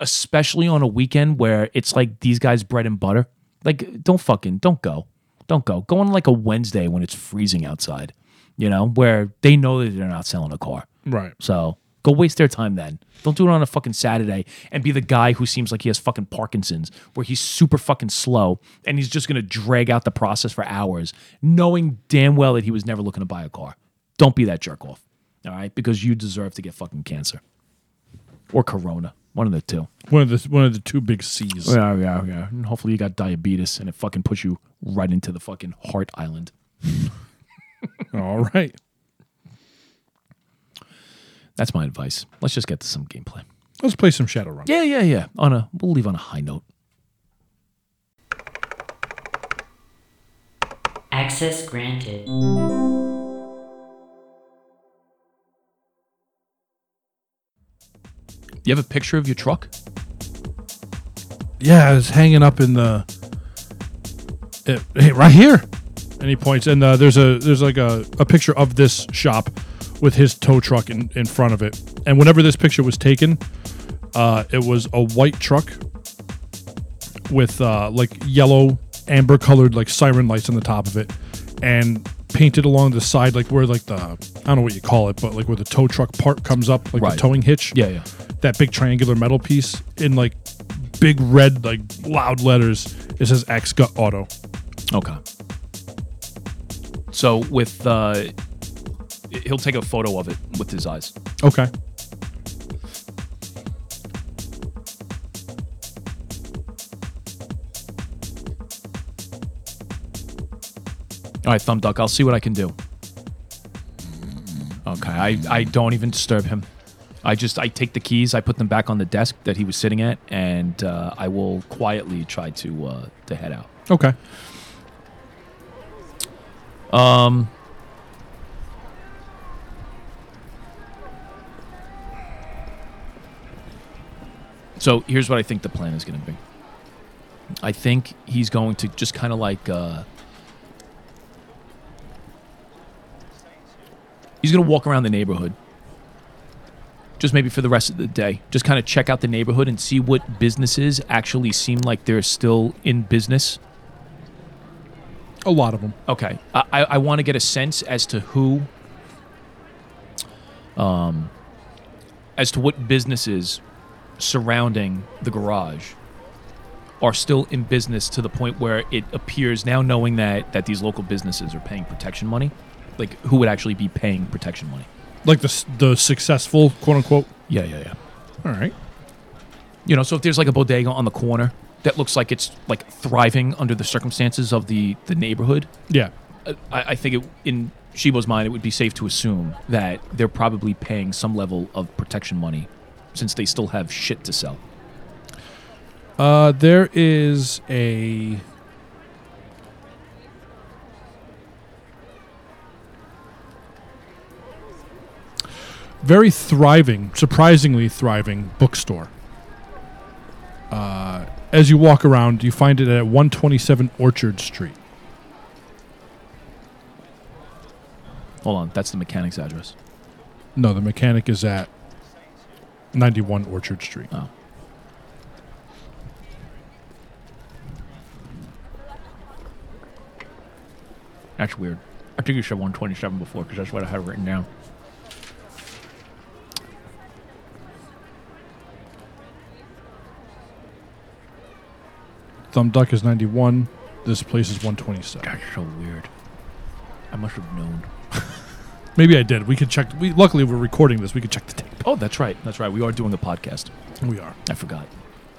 especially on a weekend where it's like these guys bread and butter, like don't fucking don't go. Don't go. Go on like a Wednesday when it's freezing outside, you know, where they know that they're not selling a car. Right. So go waste their time then. Don't do it on a fucking Saturday and be the guy who seems like he has fucking Parkinson's, where he's super fucking slow and he's just gonna drag out the process for hours, knowing damn well that he was never looking to buy a car. Don't be that jerk off. All right? Because you deserve to get fucking cancer. Or corona. One of the two. One of the one of the two big C's. Yeah, yeah, yeah. And hopefully you got diabetes and it fucking puts you right into the fucking heart island. [LAUGHS] All right. That's my advice. Let's just get to some gameplay. Let's play some Shadowrun. Yeah, yeah, yeah. On a we'll leave on a high note. Access granted. You have a picture of your truck? Yeah, it's hanging up in the it, hey, right here. And he points, and uh, there's a there's like a, a picture of this shop with his tow truck in, in front of it. And whenever this picture was taken, uh, it was a white truck with uh, like yellow amber colored like siren lights on the top of it, and painted along the side like where like the I don't know what you call it, but like where the tow truck part comes up, like Right. the towing hitch Yeah, yeah. that big triangular metal piece in like big red, like loud letters. It says X Gut Auto. Okay. So with uh he'll take a photo of it with his eyes. Okay. All right, thumb duck, I'll see what I can do. Okay, I, I don't even disturb him. I just I take the keys, I put them back on the desk that he was sitting at, and uh, I will quietly try to uh, to head out. Okay. Um. So here's what I think the plan is going to be. I think he's going to just kind of like. Uh, he's going to walk around the neighborhood. Just maybe for the rest of the day. Just kind of check out the neighborhood and see what businesses actually seem like they're still in business. A lot of them. Okay. I, I, I want to get a sense as to who, um, as to what businesses surrounding the garage are still in business to the point where it appears now, knowing that that these local businesses are paying protection money, like who would actually be paying protection money? Like the s- the successful quote unquote. Yeah, yeah, yeah. All right. You know, so if there's like a bodega on the corner that looks like it's like thriving under the circumstances of the the neighborhood, Yeah. I, I think it, in Shibo's mind, it would be safe to assume that they're probably paying some level of protection money since they still have shit to sell. Uh, there is a. Very thriving, surprisingly thriving bookstore. Uh, as you walk around, you find it at 127 Orchard Street. Hold on, that's the mechanic's address. No, the mechanic is at 91 Orchard Street. Oh. That's weird. I think you said 127 before because that's what I had written down. Thumb Duck is 91. This place is 127. That's so weird. I must have known. [LAUGHS] Maybe I did. We could check. We luckily we're recording this. We could check the tape. Oh, that's right. That's right. We are doing a podcast. We are. I forgot.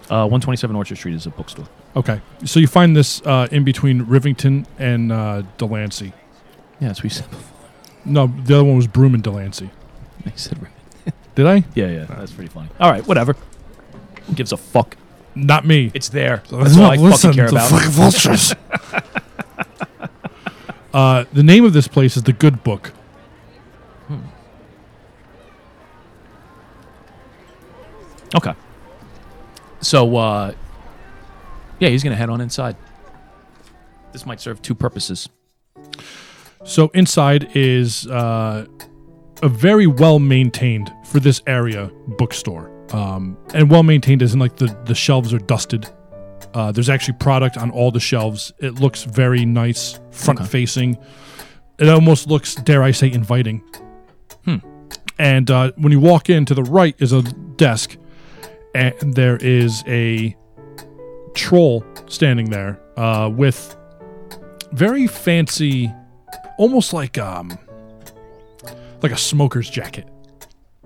Uh, 127 Orchard Street is a bookstore. Okay. So you find this uh, in between Rivington and uh, Delancey. Yeah, that's what we said before. No, the other one was Broome and Delancey. [LAUGHS] They said right. Did I? Yeah, yeah. That's pretty funny. All right, whatever. Who gives a fuck? Not me. It's there. That's all I fucking care about. vultures. [LAUGHS] uh, the name of this place is the Good Book. Okay. So, uh, yeah, he's gonna head on inside. This might serve two purposes. So inside is uh, a very well maintained for this area bookstore, um, and well maintained as in like the the shelves are dusted. Uh, there's actually product on all the shelves. It looks very nice, front Okay. facing. It almost looks, dare I say, inviting. Hmm. And uh, when you walk in to the right is a desk, and there is a troll standing there uh, with very fancy almost like um like a smoker's jacket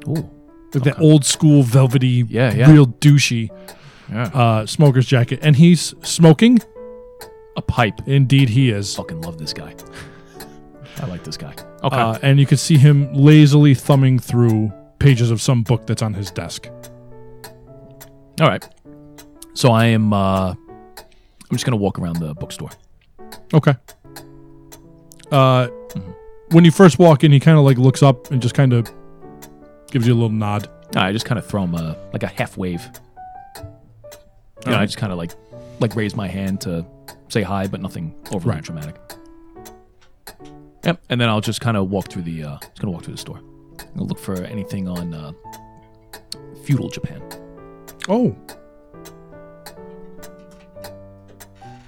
Ooh. Like that old school velvety Yeah, yeah. real douchey Yeah. uh smoker's jacket and he's smoking A pipe. indeed he is Fucking love this guy. I like this guy. Okay. uh, and you can see him lazily thumbing through pages of some book that's on his desk All right. So I am. uh I'm just gonna walk around the bookstore. okay Uh, when you first walk in, he kind of like looks up and just kind of gives you a little nod. I just kind of throw him a like a half wave. You know, I just kind of like like raise my hand to say hi, but nothing overly Right. dramatic. Yep, and then I'll just kind of walk through the. Uh, just gonna walk through the store. I'll look for anything on uh, feudal Japan. Oh.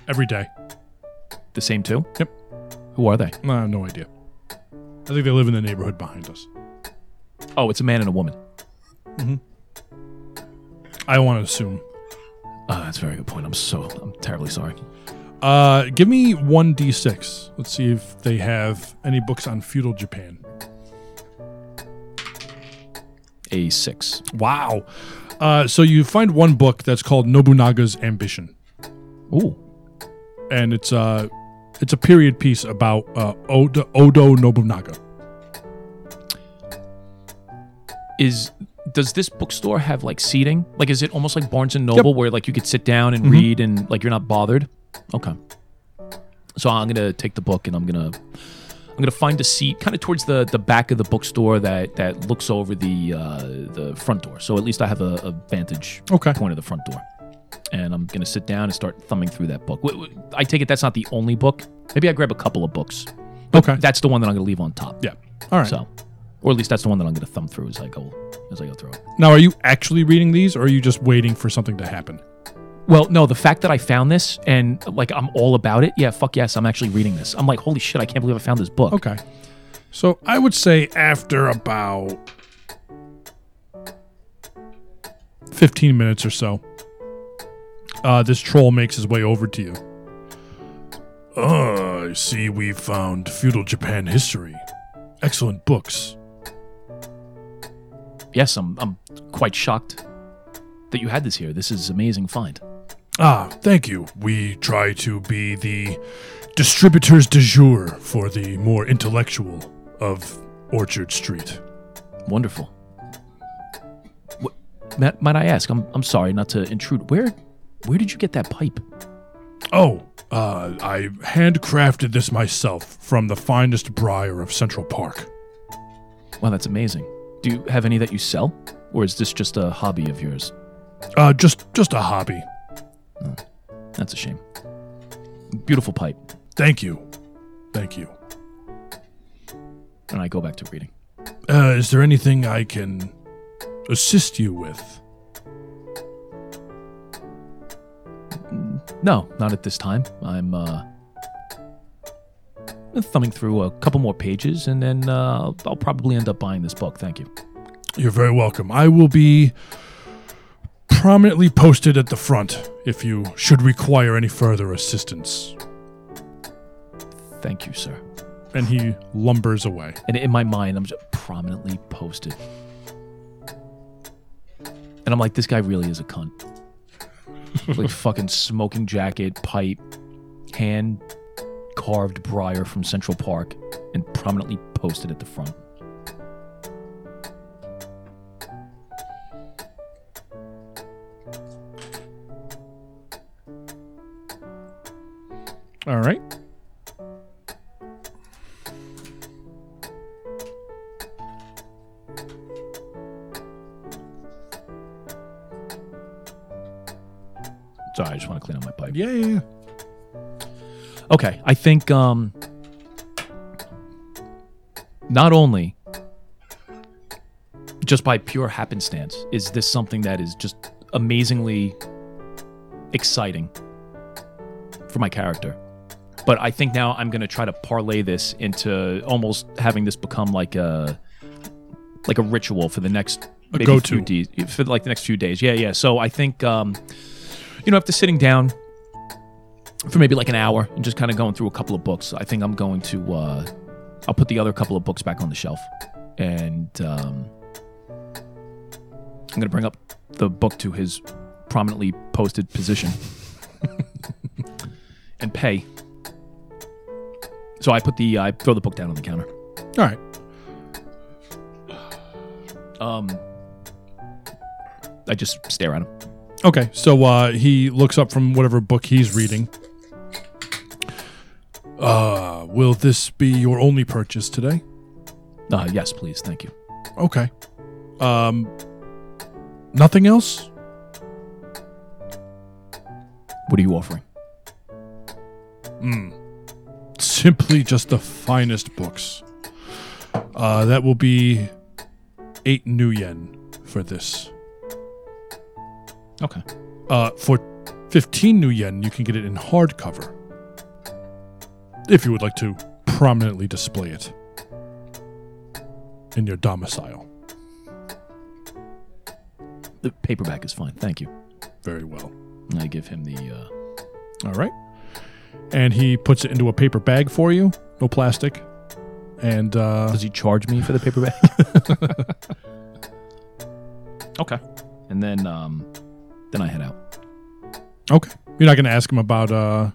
Every day. The same too. Yep. Who are they? I have no idea. I think they live in the neighborhood behind us. Oh, it's a man and a woman. Hmm. I want to assume. Oh, that's a very good point. I'm so I'm terribly sorry. Uh, give me one d6. Let's see if they have any books on feudal Japan. A six. Wow. Uh, so you find one book that's called Nobunaga's Ambition, Ooh. and it's uh, it's a period piece about uh, Oda, Oda Nobunaga. Is does this bookstore have like seating? Like, is it almost like Barnes and Noble, where like you could sit down and read and like you're not bothered? Okay. So I'm gonna take the book and I'm gonna I'm gonna find a seat kind of towards the the back of the bookstore that that looks over the uh, the front door. So at least I have a, a vantage Okay. point of the front door. And I'm gonna sit down and start thumbing through that book. I take it that's not the only book. Maybe I grab a couple of books. Okay. That's the one that I'm gonna leave on top. Yeah. All right. So, or at least that's the one that I'm going to thumb through as I go as I go through it. Now, are you actually reading these, or are you just waiting for something to happen? Well, no, the fact that I found this and like I'm all about it. Yeah, fuck yes, I'm actually reading this. I'm like, holy shit, I can't believe I found this book. Okay. So I would say after about 15 minutes or so, uh, this troll makes his way over to you. Uh, I see we've found feudal Japan history. Excellent books. Yes, I'm I'm quite shocked that you had this here. This is amazing find. Ah, thank you. We try to be the distributors de jour for the more intellectual of Orchard Street. Wonderful. What, Matt, might I ask? I'm I'm sorry not to intrude. Where where did you get that pipe? Oh, uh, I handcrafted this myself from the finest briar of Central Park. Wow, that's amazing. Do you have any that you sell, or is this just a hobby of yours? Uh, just just a hobby. That's a shame. Beautiful pipe. Thank you, thank you. And I go back to reading. Uh, is there anything I can assist you with? No, not at this time. I'm uh thumbing through a couple more pages and then uh, I'll, I'll probably end up buying this book. Thank you. You're very welcome. I will be prominently posted at the front if you should require any further assistance. Thank you, sir. And he lumbers away. And in my mind, I'm just prominently posted. And I'm like, this guy really is a cunt. [LAUGHS] like fucking smoking jacket, pipe, hand carved briar from Central Park, and prominently posted at the front. Okay, I think um not only just by pure happenstance is this something that is just amazingly exciting for my character. But I think now I'm going to try to parlay this into almost having this become like a like a ritual for the next maybe go-to. few days for like the next few days. Yeah, yeah. So I think um you know after sitting down for maybe like an hour and just kind of going through a couple of books. I think I'm going to uh, I'll put the other couple of books back on the shelf, and um, I'm gonna bring up the book to his prominently posted position [LAUGHS] and pay. So I put the I throw the book down on the counter. All right. Um, I just stare at him. Okay, so uh, he looks up from whatever book he's reading. Uh, will this be your only purchase today? Uh, yes, please. Thank you. Okay. Um, nothing else? What are you offering? Simply just the finest books. Uh, that will be eight new yen for this. Okay. Uh, for 15 new yen, you can get it in hardcover. If you would like to prominently display it in your domicile. The paperback is fine. Thank you. Very well. I give him the. Uh, All right. And he puts it into a paper bag for you, no plastic. And uh, does he charge me for the paperback? [LAUGHS] okay. And then, um, then I head out. okay, you're not going to ask him about. Uh,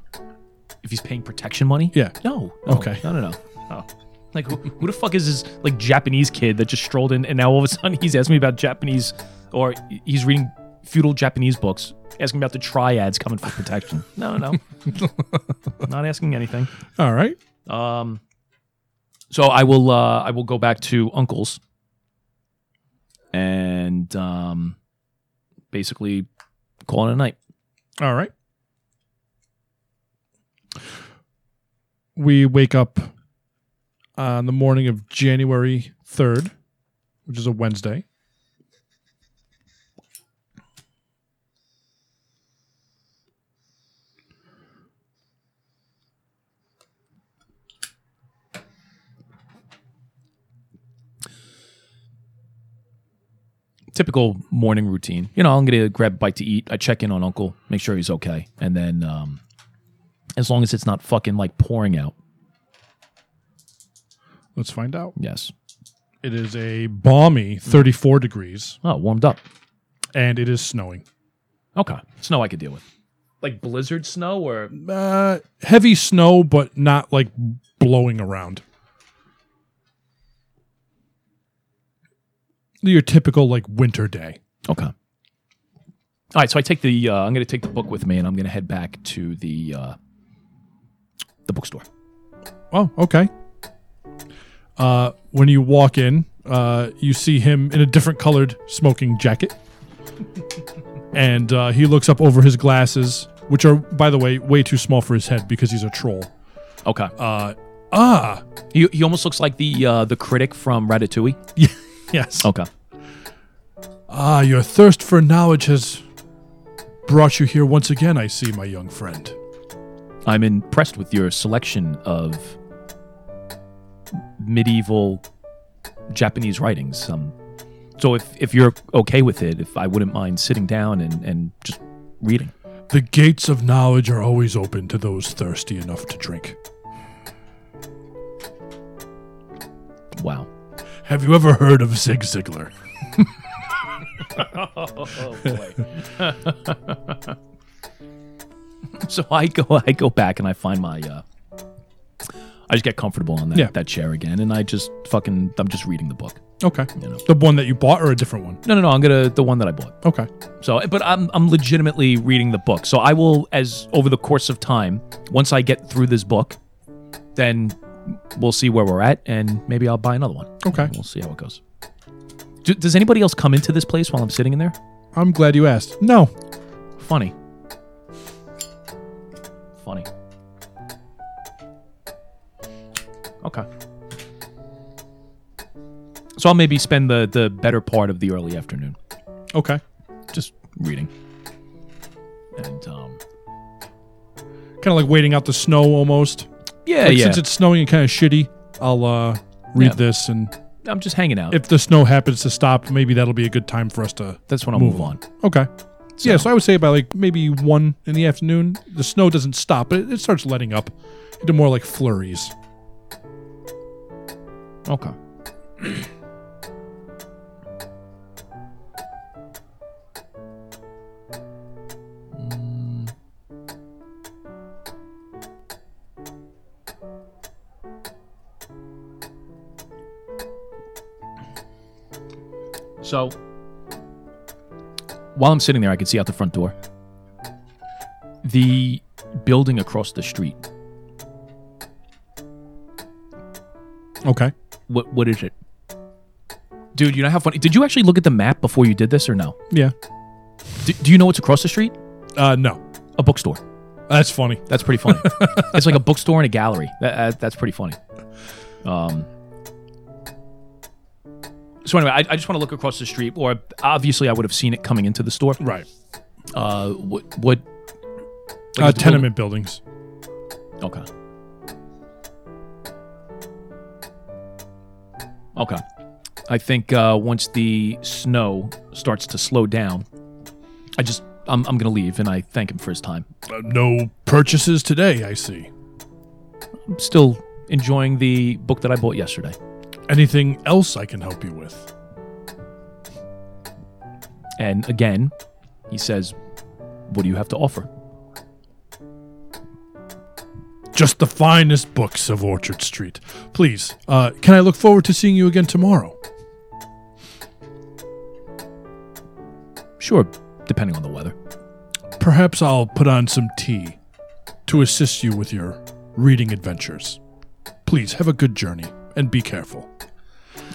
If he's paying protection money? Yeah. No. no Okay. No, no, no. Oh. Like, who, who the fuck is this, like, Japanese kid that just strolled in and now all of a sudden he's asking me about Japanese, or he's reading feudal Japanese books, asking about the triads coming for protection? No, no. [LAUGHS] Not asking anything. all right. Um, so I will, uh, I will go back to Uncle's and, um, basically call it a night. All right. We wake up on the morning of January 3rd, which is a Wednesday. typical morning routine. You know, I'm gonna grab a bite to eat. I check in on Uncle, make sure he's okay, and then um, as long as it's not fucking like pouring out, Let's find out. yes. It is a balmy 34 degrees, Oh, warmed up. and it is snowing. Okay, snow I could deal with. Like blizzard snow or Uh, heavy snow, but not like blowing around. Your typical like winter day. okay. All right, so I take the uh, I'm gonna take the book with me, and I'm gonna head back to the uh, the bookstore. Oh, okay. Uh, when you walk in, uh, you see him in a different colored smoking jacket. [LAUGHS] and uh, he looks up over his glasses, which are, by the way, way too small for his head because he's a troll. Okay. Uh, ah, he he almost looks like the uh, the critic from Ratatouille. [LAUGHS] yes. Okay. Ah, your thirst for knowledge has brought you here once again, I see, my young friend. I'm impressed with your selection of medieval Japanese writings. Um, so if, if you're okay with it, if I wouldn't mind sitting down and, and just reading. The gates of knowledge are always open to those thirsty enough to drink. Wow. Have you ever heard of Zig Ziglar? [LAUGHS] [LAUGHS] Oh boy. [LAUGHS] [LAUGHS] so I go I go back and I find my uh I just get comfortable on that, Yeah. that chair again and I just fucking I'm just reading the book. Okay. You know. The one that you bought or a different one? No no no, I'm gonna the one that I bought. Okay. So, but I'm I'm legitimately reading the book. So I will, as over the course of time, once I get through this book, then we'll see where we're at, and maybe I'll buy another one. Okay. We'll see how it goes. Do, does anybody else come into this place while I'm sitting in there? I'm glad you asked. No. Funny. Funny. Okay. So I'll maybe spend the the better part of the early afternoon Okay. just reading. And um Kind of like waiting out the snow almost. yeah, Like, yeah. Since it's snowing and kind of shitty, I'll uh, read Yeah. this, and I'm just hanging out. if the snow happens to stop, maybe that'll be a good time for us to. That's when I'll Move move on. Okay. Yeah, so I would say by like maybe one in the afternoon, the snow doesn't stop, but it, it starts letting up into more like flurries. Okay. So, while I'm sitting there, I can see out the front door. The building across the street Okay. What what is it? Dude, you know how funny? Did you actually look at the map before you did this or no? Yeah. Do, do you know what's across the street? Uh, no. A bookstore. That's funny. That's pretty funny. [LAUGHS] it's like a bookstore and a gallery. That, that- that's pretty funny. Um. So anyway, I, I just want to look across the street, or obviously I would have seen it coming into the store. Right. Uh, what? what like, Uh, is the tenement buildings. Okay. Okay. I think uh, once the snow starts to slow down, I just I'm I'm gonna leave, and I thank him for his time. Uh, no purchases today, I see. I'm still enjoying the book that I bought yesterday. Anything else I can help you with? And again, he says, What do you have to offer? Just the finest books of Orchard Street. Please, uh, can I look forward to seeing you again tomorrow? Sure, depending on the weather. Perhaps I'll put on some tea to assist you with your reading adventures. Please have a good journey and be careful.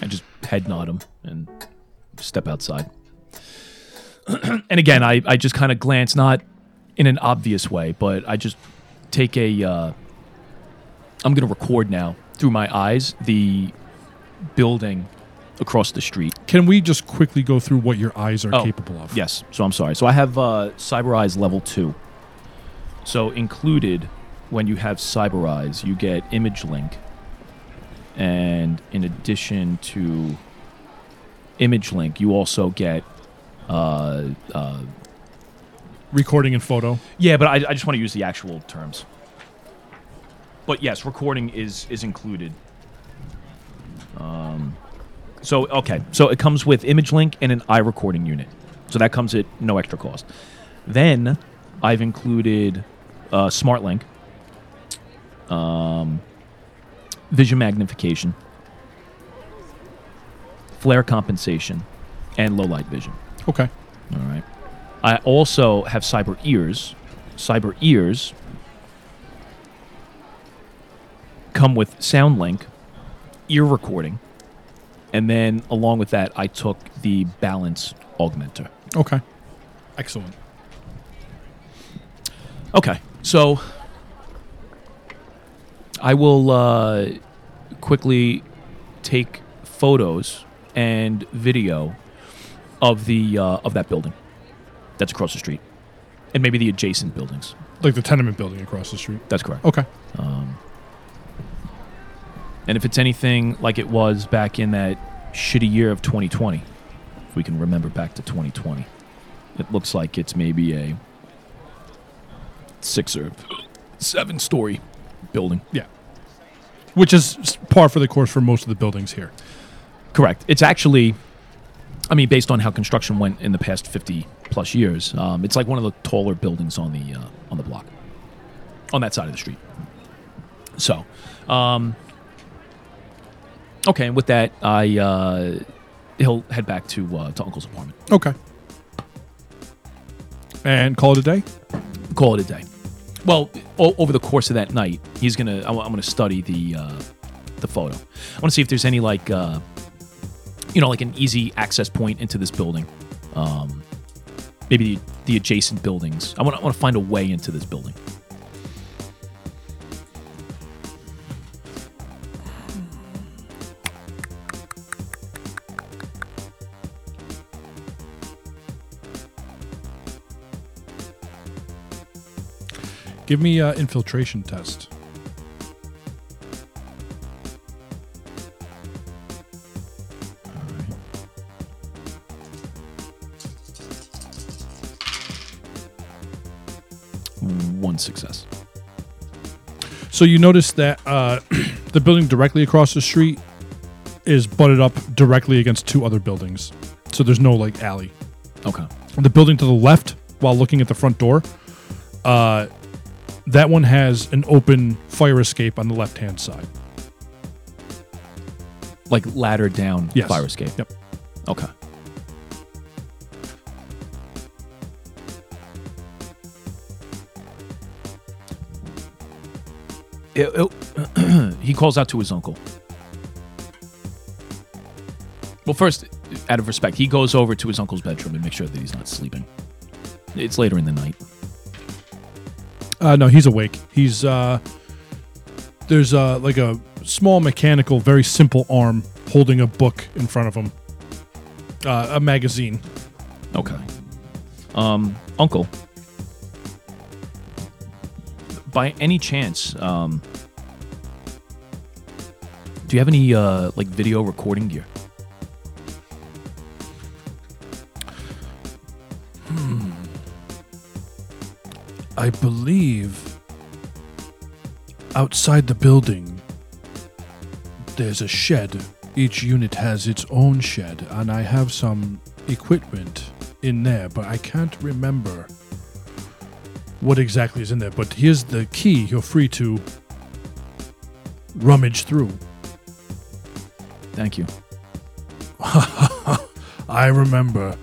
I just head nod him and step outside. [CLEARS THROAT] and again, I, I just kind of glance, not in an obvious way, but I just take a. Uh, I'm going to record now through my eyes the building across the street. Can we just quickly go through what your eyes are Oh, capable of? Yes. So I'm sorry. So I have uh, Cyber Eyes level two. So included when you have Cyber Eyes, you get Image Link, and in addition to Image Link, you also get. Uh, uh, Recording and photo. yeah, but I, I just want to use the actual terms. But yes, recording is is included. Um, so okay, so it comes with image link and an eye recording unit, so that comes at no extra cost. Then I've included uh, smart link, um, vision magnification, flare compensation, and low light vision. Okay. All right. I also have cyber ears. Cyber ears come with SoundLink, ear recording, and then along with that, I took the balance augmenter. Okay. Excellent. Okay, so I will uh, quickly take photos and video of the uh, of that building that's across the street, and maybe the adjacent buildings. Like the tenement building across the street. That's correct. Okay. And if it's anything like it was back in that shitty year of 2020, if we can remember back to 2020, it looks like it's maybe a six or seven story building. Yeah. Which is par for the course for most of the buildings here. Correct. It's actually, I mean, based on how construction went in the past 50 plus years, um, it's like one of the taller buildings on the uh, on the block, on that side of the street. So, um, okay. And with that, I uh, he'll head back to uh, to Uncle's apartment. Okay. And call it a day? Call it a day. Well, o- over the course of that night, he's gonna. I w- I'm gonna study the uh, the photo. I want to see if there's any like, uh, you know, like an easy access point into this building. Um, maybe the, the adjacent buildings. I want. I want to find a way into this building. Give me an infiltration test. One success. So you notice that uh, [CLEARS THROAT] the building directly across the street is butted up directly against two other buildings. So there's no like alley. Okay. The building to the left, while looking at the front door, uh, that one has an open fire escape on the left hand side. Like ladder down Yes. fire escape. Yep. Okay. It- it- [CLEARS THROAT] he calls out to his uncle. Well, first, out of respect, he goes over to his uncle's bedroom and makes sure that he's not sleeping. It's later in the night. Uh, no, he's awake. He's uh, there's uh, like a small mechanical, very simple arm holding a book in front of him, uh, a magazine. Okay. Um, Uncle, by any chance, um, do you have any uh, like video recording gear? I believe outside the building there's a shed. Each unit has its own shed, and I have some equipment in there, but I can't remember what exactly is in there. But here's the key you're free to rummage through. Thank you. [LAUGHS] I remember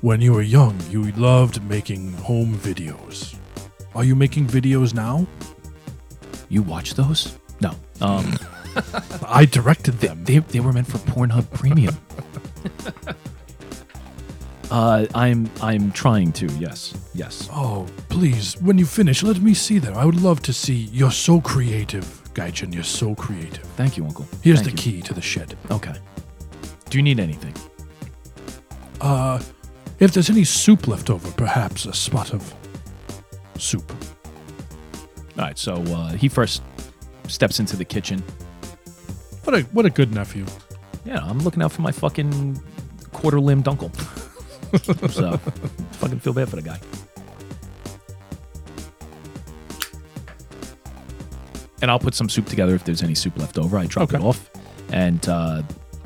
when you were young, you loved making home videos. Are you making videos now? You watch those? No. Um, [LAUGHS] I directed them. they they were meant for Pornhub Premium. [LAUGHS] uh, I'm I'm trying to. Yes. Yes. Oh, please, when you finish, let me see them. I would love to see. You're so creative, Gaijin. You're so creative. Thank you, Uncle. Here's Thank the you. key to the shed. Okay. Do you need anything? Uh, if there's any soup left over, perhaps a spot of soup. All right. So uh, he first steps into the kitchen. What a what a good nephew. Yeah, I'm looking out for my fucking quarter limbed uncle. [LAUGHS] so, fucking feel bad for the guy. And I'll put some soup together if there's any soup left over. I drop it off, and uh,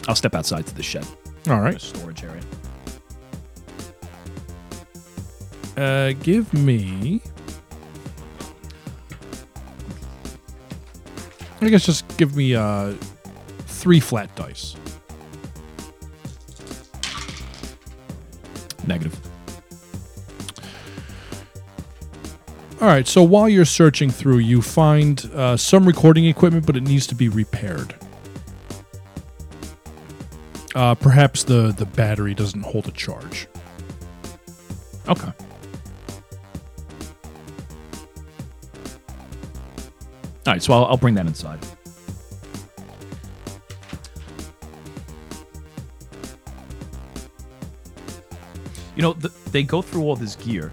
I'll step outside to the shed, All right, storage area. Uh, give me. I guess just give me uh three flat dice. Negative. All right. So while you're searching through, you find uh, some recording equipment, but it needs to be repaired. Uh, perhaps the the battery doesn't hold a charge. Okay. All right, so I'll, I'll bring that inside. You know, th they go through all this gear.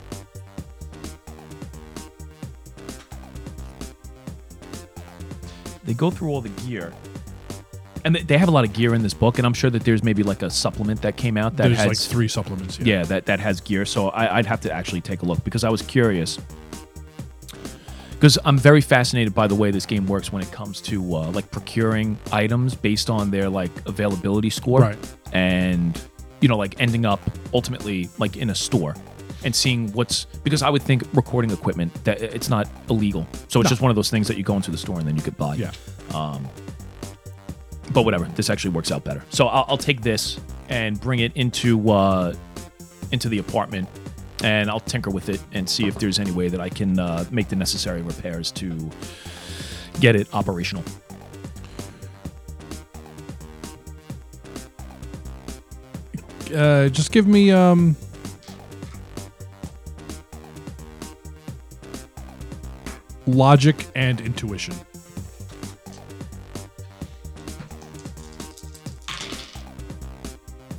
They go through all the gear. And they- they have a lot of gear in this book, and I'm sure that there's maybe like a supplement that came out that There's has like three supplements. Yeah. yeah, that that has gear. So I, I'd have to actually take a look because I was curious. Because I'm very fascinated by the way this game works when it comes to uh, like procuring items based on their like availability score, Right. and you know like ending up ultimately like in a store and seeing what's because I would think recording equipment that it's not illegal, so it's No. just one of those things that you go into the store and then you could buy Yeah. but whatever this actually works out better so i'll, I'll take this and bring it into uh into the apartment and i'll tinker with it and see if there's any way that i can uh, make the necessary repairs to get it operational Uh, just give me um. Logic and intuition.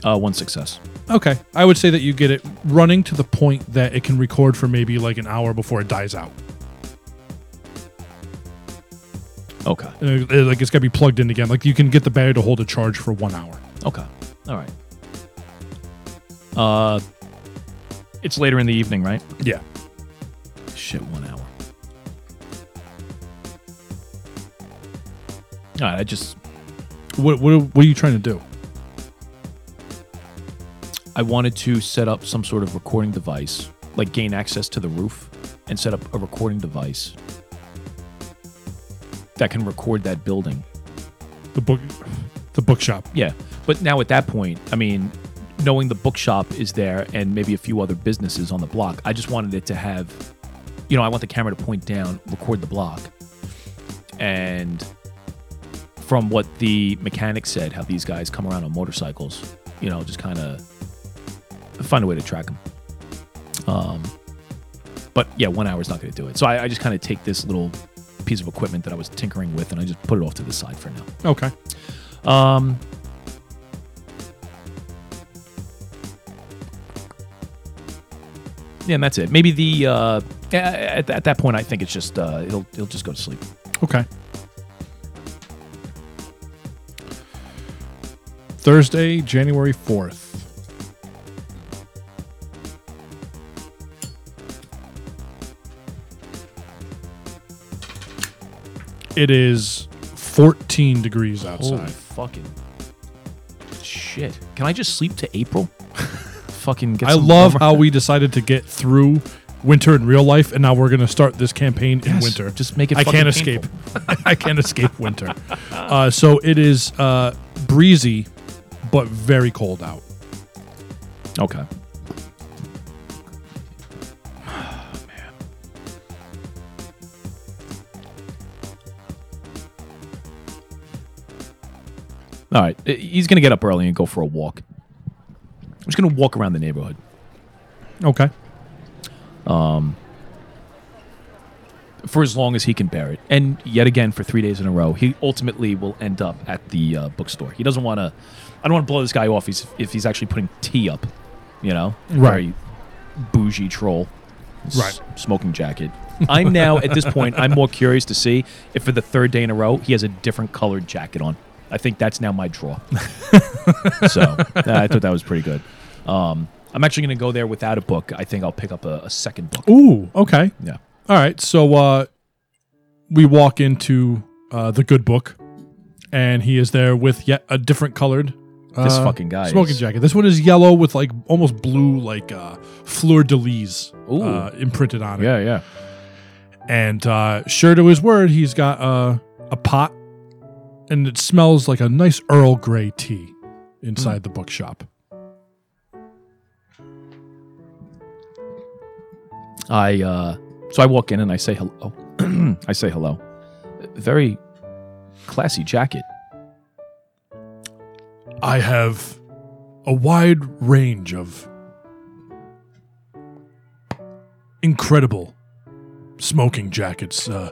uh one success Okay. I would say that you get it running to the point that it can record for maybe like an hour before it dies out. okay And it- it- like it's got to be plugged in again. Like you can get the battery to hold a charge for one hour. okay all right uh it's later in the evening right Yeah. shit one hour all right i just What what what are you trying to do? I wanted to set up some sort of recording device, like gain access to the roof and set up a recording device that can record that building. The book, the bookshop. Yeah. But now at that point, I mean, knowing the bookshop is there and maybe a few other businesses on the block, I just wanted it to have, you know, I want the camera to point down, record the block. And from what the mechanic said, how these guys come around on motorcycles, you know, just kind of find a way to track them. Um, but yeah, one hour is not going to do it. So I, I just kind of take this little piece of equipment that I was tinkering with, and I just put it off to the side for now. Okay. Um, yeah, and that's it. Maybe the uh, at, at that point, I think it's just uh, it'll it'll just go to sleep. Okay. Thursday, January 4th. It is 14 degrees outside. Holy fucking shit! Can I just sleep to April? [LAUGHS] fucking. Get I love how we decided to get through winter in real life, and now we're going to start this campaign in Yes, winter. just make it I fucking can't escape. [LAUGHS] I can't escape winter. Uh, so it is uh, breezy, but very cold out. Okay. All right, he's gonna get up early and go for a walk. I'm just gonna walk around the neighborhood. Okay. Um, for as long as he can bear it. And yet again, for three days in a row, he ultimately will end up at the uh, bookstore. He doesn't want to. I don't want to blow this guy off. He's, if he's actually putting tea up, you know, Right. Very bougie troll, Right. Smoking jacket. I'm now at this point. I'm more curious to see if for the third day in a row he has a different colored jacket on. I think that's now my draw. [LAUGHS] so I thought that was pretty good. Um, I'm actually going to go there without a book. I think I'll pick up a, a second book. Ooh, okay. Yeah. All right. So uh, we walk into uh, the good book, and he is there with yet a different colored. This uh, fucking guy smoking is- jacket. This one is yellow with like almost blue, like uh, fleur de lis Ooh. uh, imprinted on it. Yeah, yeah. And uh, sure to his word, he's got uh, a pot, and it smells like a nice Earl Grey tea inside Hmm. the bookshop. I uh so I walk in and I say hello. [CLEARS THROAT] I say hello. Very classy jacket. I have a wide range of incredible smoking jackets. Uh,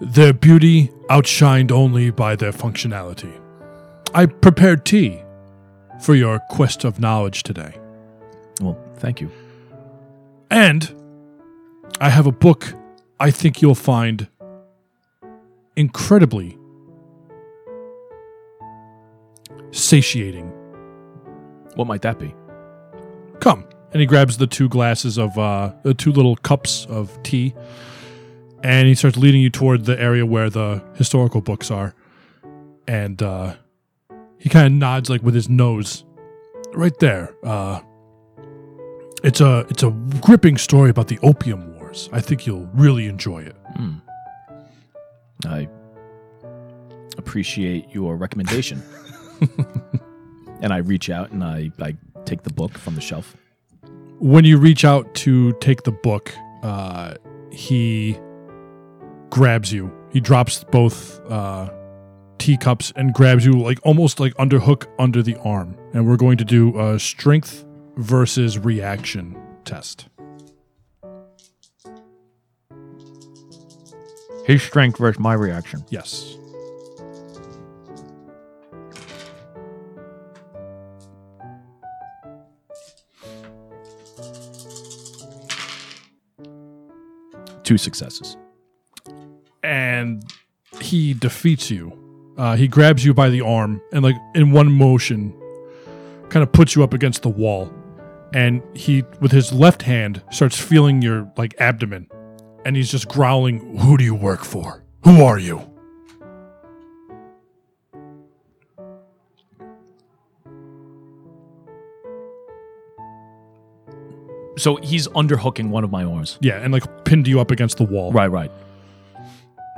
their beauty outshined only by their functionality. I prepared tea for your quest of knowledge today. Well, thank you. And I have a book I think you'll find incredibly satiating. What might that be? Come. And he grabs the two glasses of, uh, the two little cups of tea, and he starts leading you toward the area where the historical books are. And uh, he kind of nods, like with his nose, right there. Uh, it's a it's a gripping story about the Opium Wars. I think you'll really enjoy it. Hmm. I appreciate your recommendation. [LAUGHS] and I reach out and I, I take the book from the shelf. when you reach out to take the book, uh, he grabs you. He drops both uh, teacups and grabs you like almost like underhook under the arm. And we're going to do a strength versus reaction test. His strength versus my reaction. Yes. Two successes. And he defeats you. Uh, he grabs you by the arm and, like in one motion, kind of puts you up against the wall. And he, with his left hand, starts feeling your like abdomen, and he's just growling, "Who do you work for? Who are you?" So he's underhooking one of my arms. Yeah, and like pinned you up against the wall. Right, right.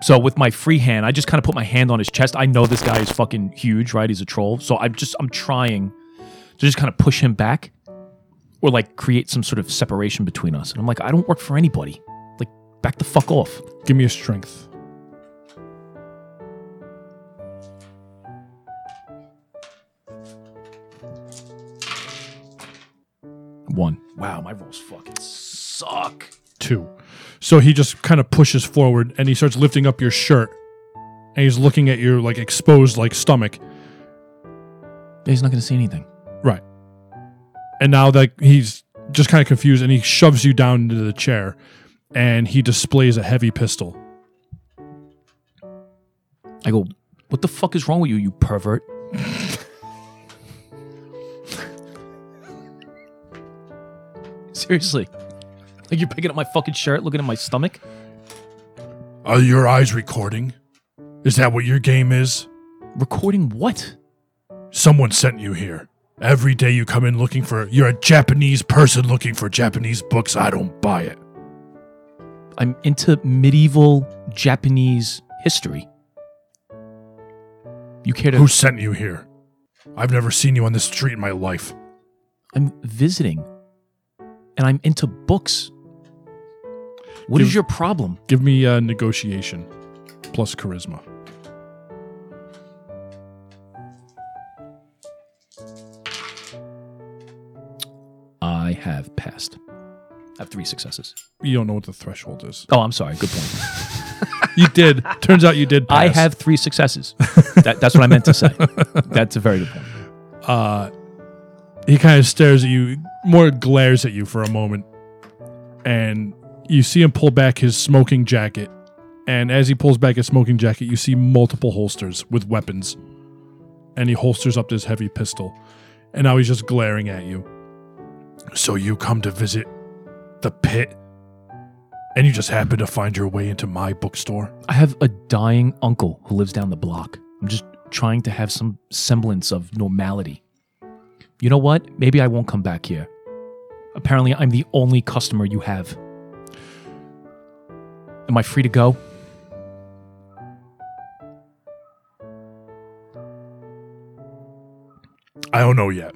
So with my free hand, I just kind of put my hand on his chest. I know this guy is fucking huge, right? He's a troll. So I'm just I'm trying to just kind of push him back or like create some sort of separation between us. And I'm like, I don't work for anybody. Like back the fuck off. Give me a strength. One. Wow, my rolls fucking suck. Two. So he just kind of pushes forward and he starts lifting up your shirt. And he's looking at your like exposed like stomach. He's not going to see anything. Right. And now that he's just kind of confused and he shoves you down into the chair and he displays a heavy pistol. I go, what the fuck is wrong with you, you pervert? [LAUGHS] Seriously. Like you're picking up my fucking shirt, looking at my stomach? Are your eyes recording? Is that what your game is? Recording what? Someone sent you here. Every day you come in looking for you're a Japanese person looking for Japanese books. I don't buy it. I'm into medieval Japanese history. You care to Who sent you here? I've never seen you on the street in my life. I'm visiting. And I'm into books. What is Give- your problem? Give me a negotiation plus charisma. I have passed. I have three successes. You don't know what the threshold is. Oh, I'm sorry. Good point. [LAUGHS] You did. Turns out you did. Pass. I have three successes. that, that's what I meant to say. [LAUGHS] That's a very good point. uh he kind of stares at you more glares at you for a moment and you see him pull back his smoking jacket and as he pulls back his smoking jacket you see multiple holsters with weapons and he holsters up this heavy pistol and now he's just glaring at you so you come to visit the pit and you just happen to find your way into my bookstore I have a dying uncle who lives down the block. I'm just trying to have some semblance of normality. You know what? Maybe I won't come back here. Apparently, I'm the only customer you have. Am I free to go? i don't know yet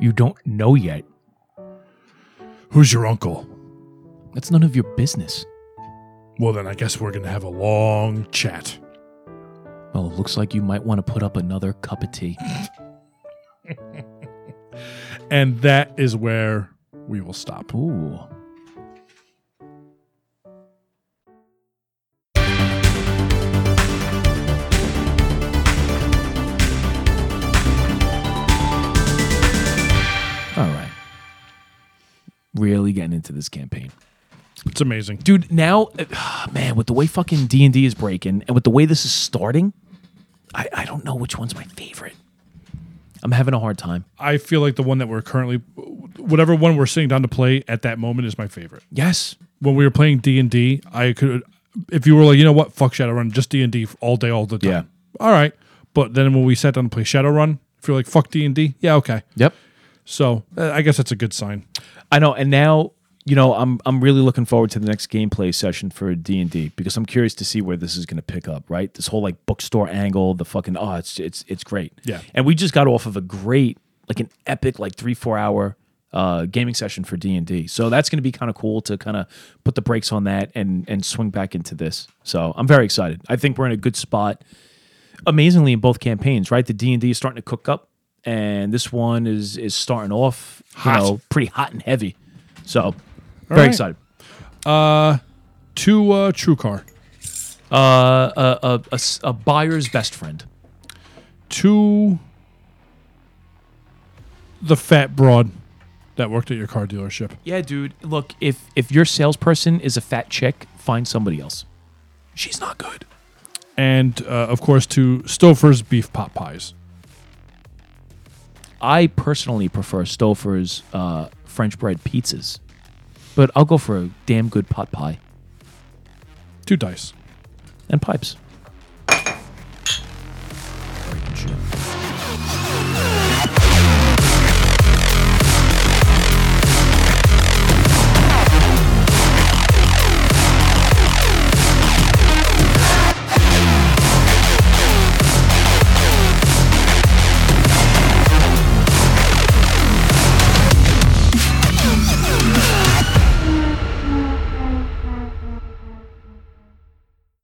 You don't know yet. who's your uncle That's none of your business. well then i guess we're gonna have a long chat Well, it looks like you might want to put up another cup of tea. [LAUGHS] And that is where we will stop. Ooh. Really getting into this campaign. It's amazing. Dude, now uh, [SIGHS] man, with the way fucking D&D is breaking and with the way this is starting, I, I don't know which one's my favorite. I'm having a hard time. I feel like the one that we're currently, whatever one we're sitting down to play at that moment is my favorite. Yes. When we were playing D and D, I could, if you were like, you know what, fuck Shadowrun, just D and D all day, all the time. Yeah. All right. But then when we sat down to play Shadowrun, if you're like, fuck D and D, yeah, okay. Yep. So uh, I guess that's a good sign. I know, and now you know I'm I'm really looking forward to the next gameplay session for D and D because I'm curious to see where this is going to pick up. Right, this whole like bookstore angle, the fucking oh, it's it's it's great. Yeah. and we just got off of a great like an epic like three four hour uh, gaming session for D and D. So that's going to be kind of cool to kind of put the brakes on that and and swing back into this. So I'm very excited. I think we're in a good spot. Amazingly, in both campaigns, right? The D and D is starting to cook up, and this one is is starting off, you know, pretty hot and heavy. So very right. excited. To uh, TrueCar, Uh, a, a, a s- a buyer's best friend. to the fat broad that worked at your car dealership. Yeah, dude. Look, if if your salesperson is a fat chick, find somebody else. She's not good. And uh, of course, to Stouffer's beef pot pies. I personally prefer Stouffer's uh, French bread pizzas, but I'll go for a damn good pot pie To Dice. and pipes.